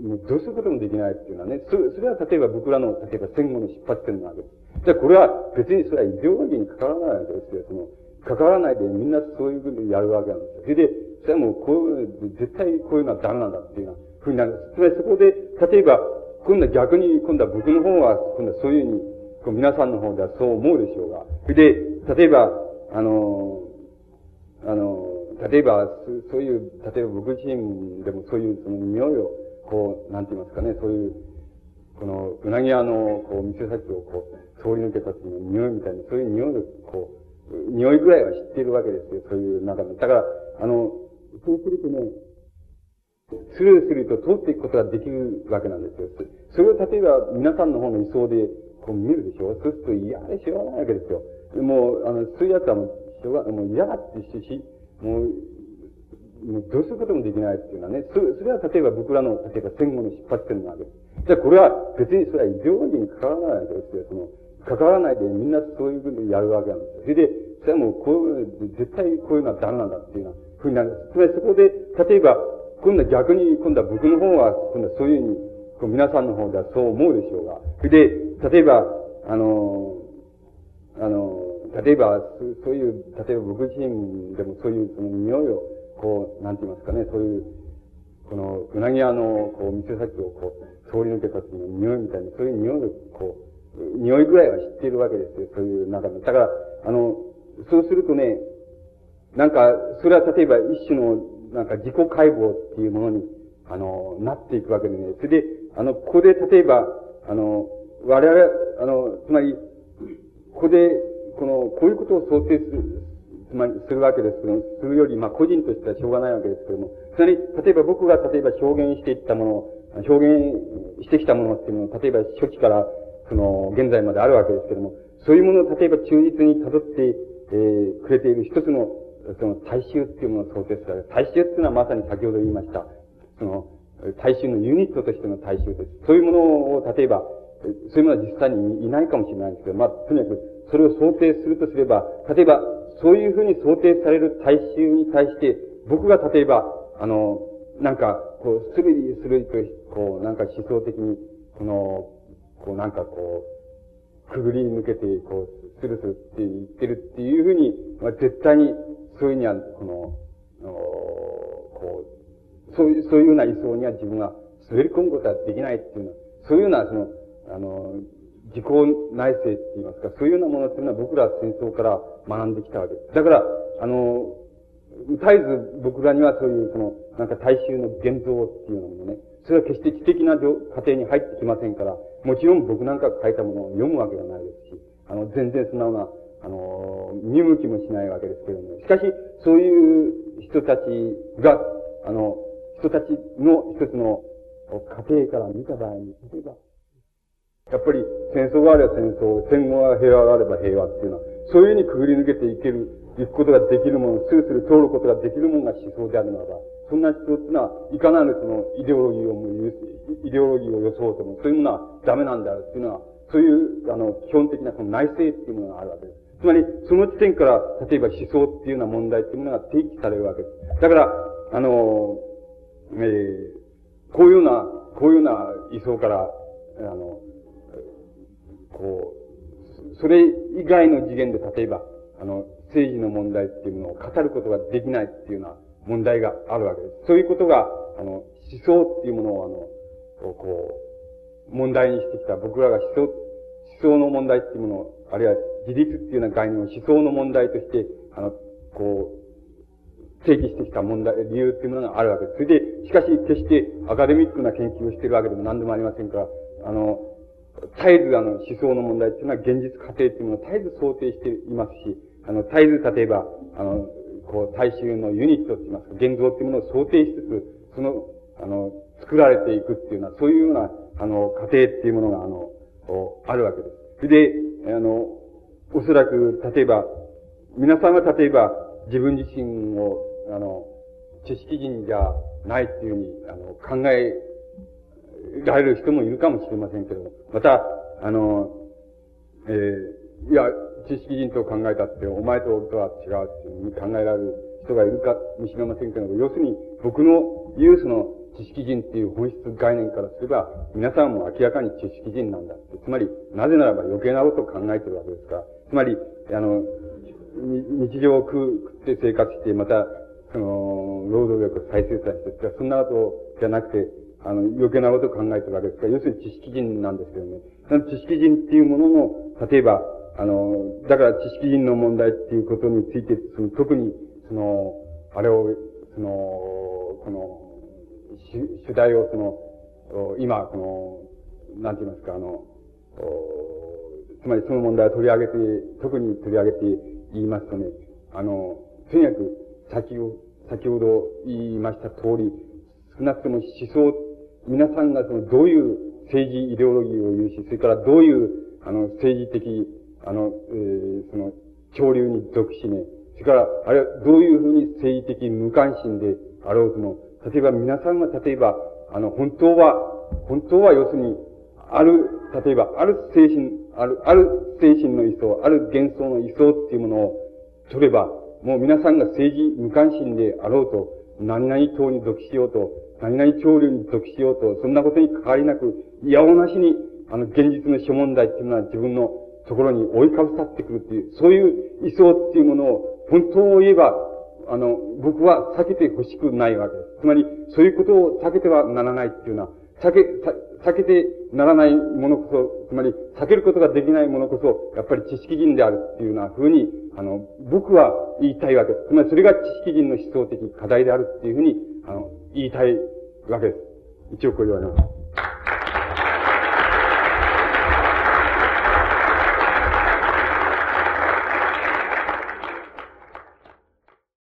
[SPEAKER 1] もうどうすることもできないっていうのはね、そそれは例えば僕らの、例えば戦後の出発点なわけです。じゃあこれは別にそれはイデオロギーに関わらないわけですよ。その、関わらないでみんなそういうふうにやるわけなんですよ。それで、それはもうこう、絶対こういうのはダメなんだっていうふうになる。つまりそこで、例えば、今度は逆に、今度は僕の方は、今度はそういうふうに、こう皆さんの方ではそう思うでしょうが。それで、例えば、あの、あの、例えば、そういう、例えば僕自身でもそういうその匂いを、こう、なんて言いますかね、そういう、この、うなぎ屋の、こう、店先をこう、通り抜けた時の匂いみたいな、そういう匂いを、こう、匂いぐらいは知っているわけですよ、そういう中で。だから、あの、そうするとね、スルーすると通っていくことができるわけなんですよ。それを例えば皆さんの方の理想でこう見るでしょ？そうすると嫌でしょうがないわけですよ。もう、あの、そういうやつはもう、しょうが、もう嫌だってし、もう、もうどうすることもできないっていうのはね、そそれは例えば僕らの、例えば戦後の出発点なわけです。じゃあこれは別にそれはイデオロギーに関わらないわけですよ。その、関わらないでみんなそういうふうにやるわけなんですよ。それで、それはもうこう、絶対こういうのはダメなんだっていうようなふうになる。つまりそこで、例えば、今度は逆に、今度は僕の方は、今度はそういうふうに、こう皆さんの方ではそう思うでしょうが。で、例えば、あの、あの、例えば、そういう、例えば僕自身でもそういうその匂いを、こう、なんて言いますかね、そういう、この、うなぎ屋の、こう、店先をこう、通り抜けた時の匂いみたいな、そういう匂いを、こう、匂いぐらいは知っているわけですよ、そういう中で。だから、あの、そうするとね、なんか、それは例えば一種の、なんか自己解剖っていうものに、あの、なっていくわけでね。それで、あの、ここで例えば、あの、我々、あの、つまり、ここで、この、こういうことを想定する、つまり、するわけですけども、するより、まあ、個人としてはしょうがないわけですけども、つまり、例えば僕が例えば表現していったもの、表現してきたものっていうのは、例えば初期から、その、現在まであるわけですけども、そういうものを例えば忠実に辿って、えー、くれている一つの、その、大衆っていうものを想定する。大衆っていうのはまさに先ほど言いました。その、大衆のユニットとしての大衆です。そういうものを、例えば、そういうものは実際にいないかもしれないんですけど、まあ、とにかく、それを想定するとすれば、例えば、そういうふうに想定される大衆に対して、僕が例えば、あの、なんか、こう、するりするりと、こう、なんか思想的に、この、こう、なんかこう、くぐり抜けて、こう、スルスルって言ってるっていうふうに、まあ、絶対に、そういうには、この、こう、そういう、そういうような位相には自分が滑り込むことはできないっていうのは、そういうような、その、あの、自己内政って言いますか、そういうようなものっていうのは僕らは戦争から学んできたわけです。だから、あの、絶えず僕らにはそういう、その、なんか大衆の現像っていうのもね、それは決して知的な過程に入ってきませんから、もちろん僕なんかが書いたものを読むわけがないですし、あの、全然素直な、あの、見向きもしないわけですけれども、しかし、そういう人たちが、あの、人たちの一つの家庭から見た場合に、例えば、やっぱり戦争があれば戦争、戦後は平和があれば平和っていうのは、そういうふうにくぐり抜けていける、行くことができるもの、スルスル通ることができるものが思想であるならば、そんな思想っていうのは、いかなるそのイデオロギーをもイデオロギーを装うとも、そういうものはダメなんだよっていうのは、そういう、あの、基本的なその内政っていうものがあるわけです。つまり、その地点から、例えば思想っていうような問題っていうものが提起されるわけです。だから、あの、えー、こういうような、こういうような位相から、あの、こう、それ以外の次元で例えば、あの、政治の問題っていうものを語ることができないっていうような問題があるわけです。そういうことが、あの、思想っていうものを、あの、こう、問題にしてきた、僕らが思想、思想の問題っていうものを、あるいは自立っていうような概念を思想の問題として、あの、こう、提起してきた問題、理由っていうものがあるわけです。それで、しかし決してアカデミックな研究をしているわけでも何でもありませんから、あの、絶えずあの思想の問題っていうのは現実過程っていうものを絶えず想定していますし、あの、絶えず例えば、あの、こう、大衆のユニットって言いますか、現像っていうものを想定しつつ、その、あの、作られていくっていうような、そういうような、あの、過程っていうものが、あの、あるわけです。それで、あの、おそらく、例えば、皆さんは例えば、自分自身を、あの、知識人じゃないっていうふうに、あの、考えられる人もいるかもしれませんけどもまた、あの、えー、いや、知識人と考えたって、お前と俺とは違うっていうふうに考えられる人がいるかもしれませんけど要するに、僕の言うその、知識人っていう本質概念からすれば、皆さんも明らかに知識人なんだって。つまり、なぜならば余計なことを考えてるわけですから。つまり、あの、日常を食って生活して、また、その、労働力を再生産して、そんなことじゃなくて、あの、余計なことを考えてるわけですから、要するに知識人なんですけどね。その知識人っていうものの、例えば、あの、だから知識人の問題っていうことについて、その特に、その、あれを、その、この、主題をその、今、この、なんて言いますか、あの、つまりその問題を取り上げて、特に取り上げて言いますとね、あの、とにかく、先を、先ほど言いました通り、少なくとも思想皆さんがその、どういう政治イデオロギーを有し、それからどういう、あの、政治的、あの、えー、その、潮流に属しね、それから、あるいはどういうふうに政治的無関心であろうとも、例えば皆さんが例えば、あの、本当は、本当は要するに、ある、例えば、ある精神、ある、ある精神の位相、ある幻想の位相っていうものを取れば、もう皆さんが政治無関心であろうと、何々党に属しようと、何々潮流に属しようと、そんなことに関わりなく、いやおなしに、あの、現実の諸問題っていうのは自分のところに追いかぶさってくるっていう、そういう位相っていうものを、本当を言えば、あの、僕は避けてほしくないわけです。つまり、そういうことを避けてはならないっていうのは、避け、避けてならないものこそ、つまり、避けることができないものこそ、やっぱり知識人であるっていうような風に、あの、僕は言いたいわけです。つまり、それが知識人の思想的課題であるっていうふうに、あの、言いたいわけです。一応これはね。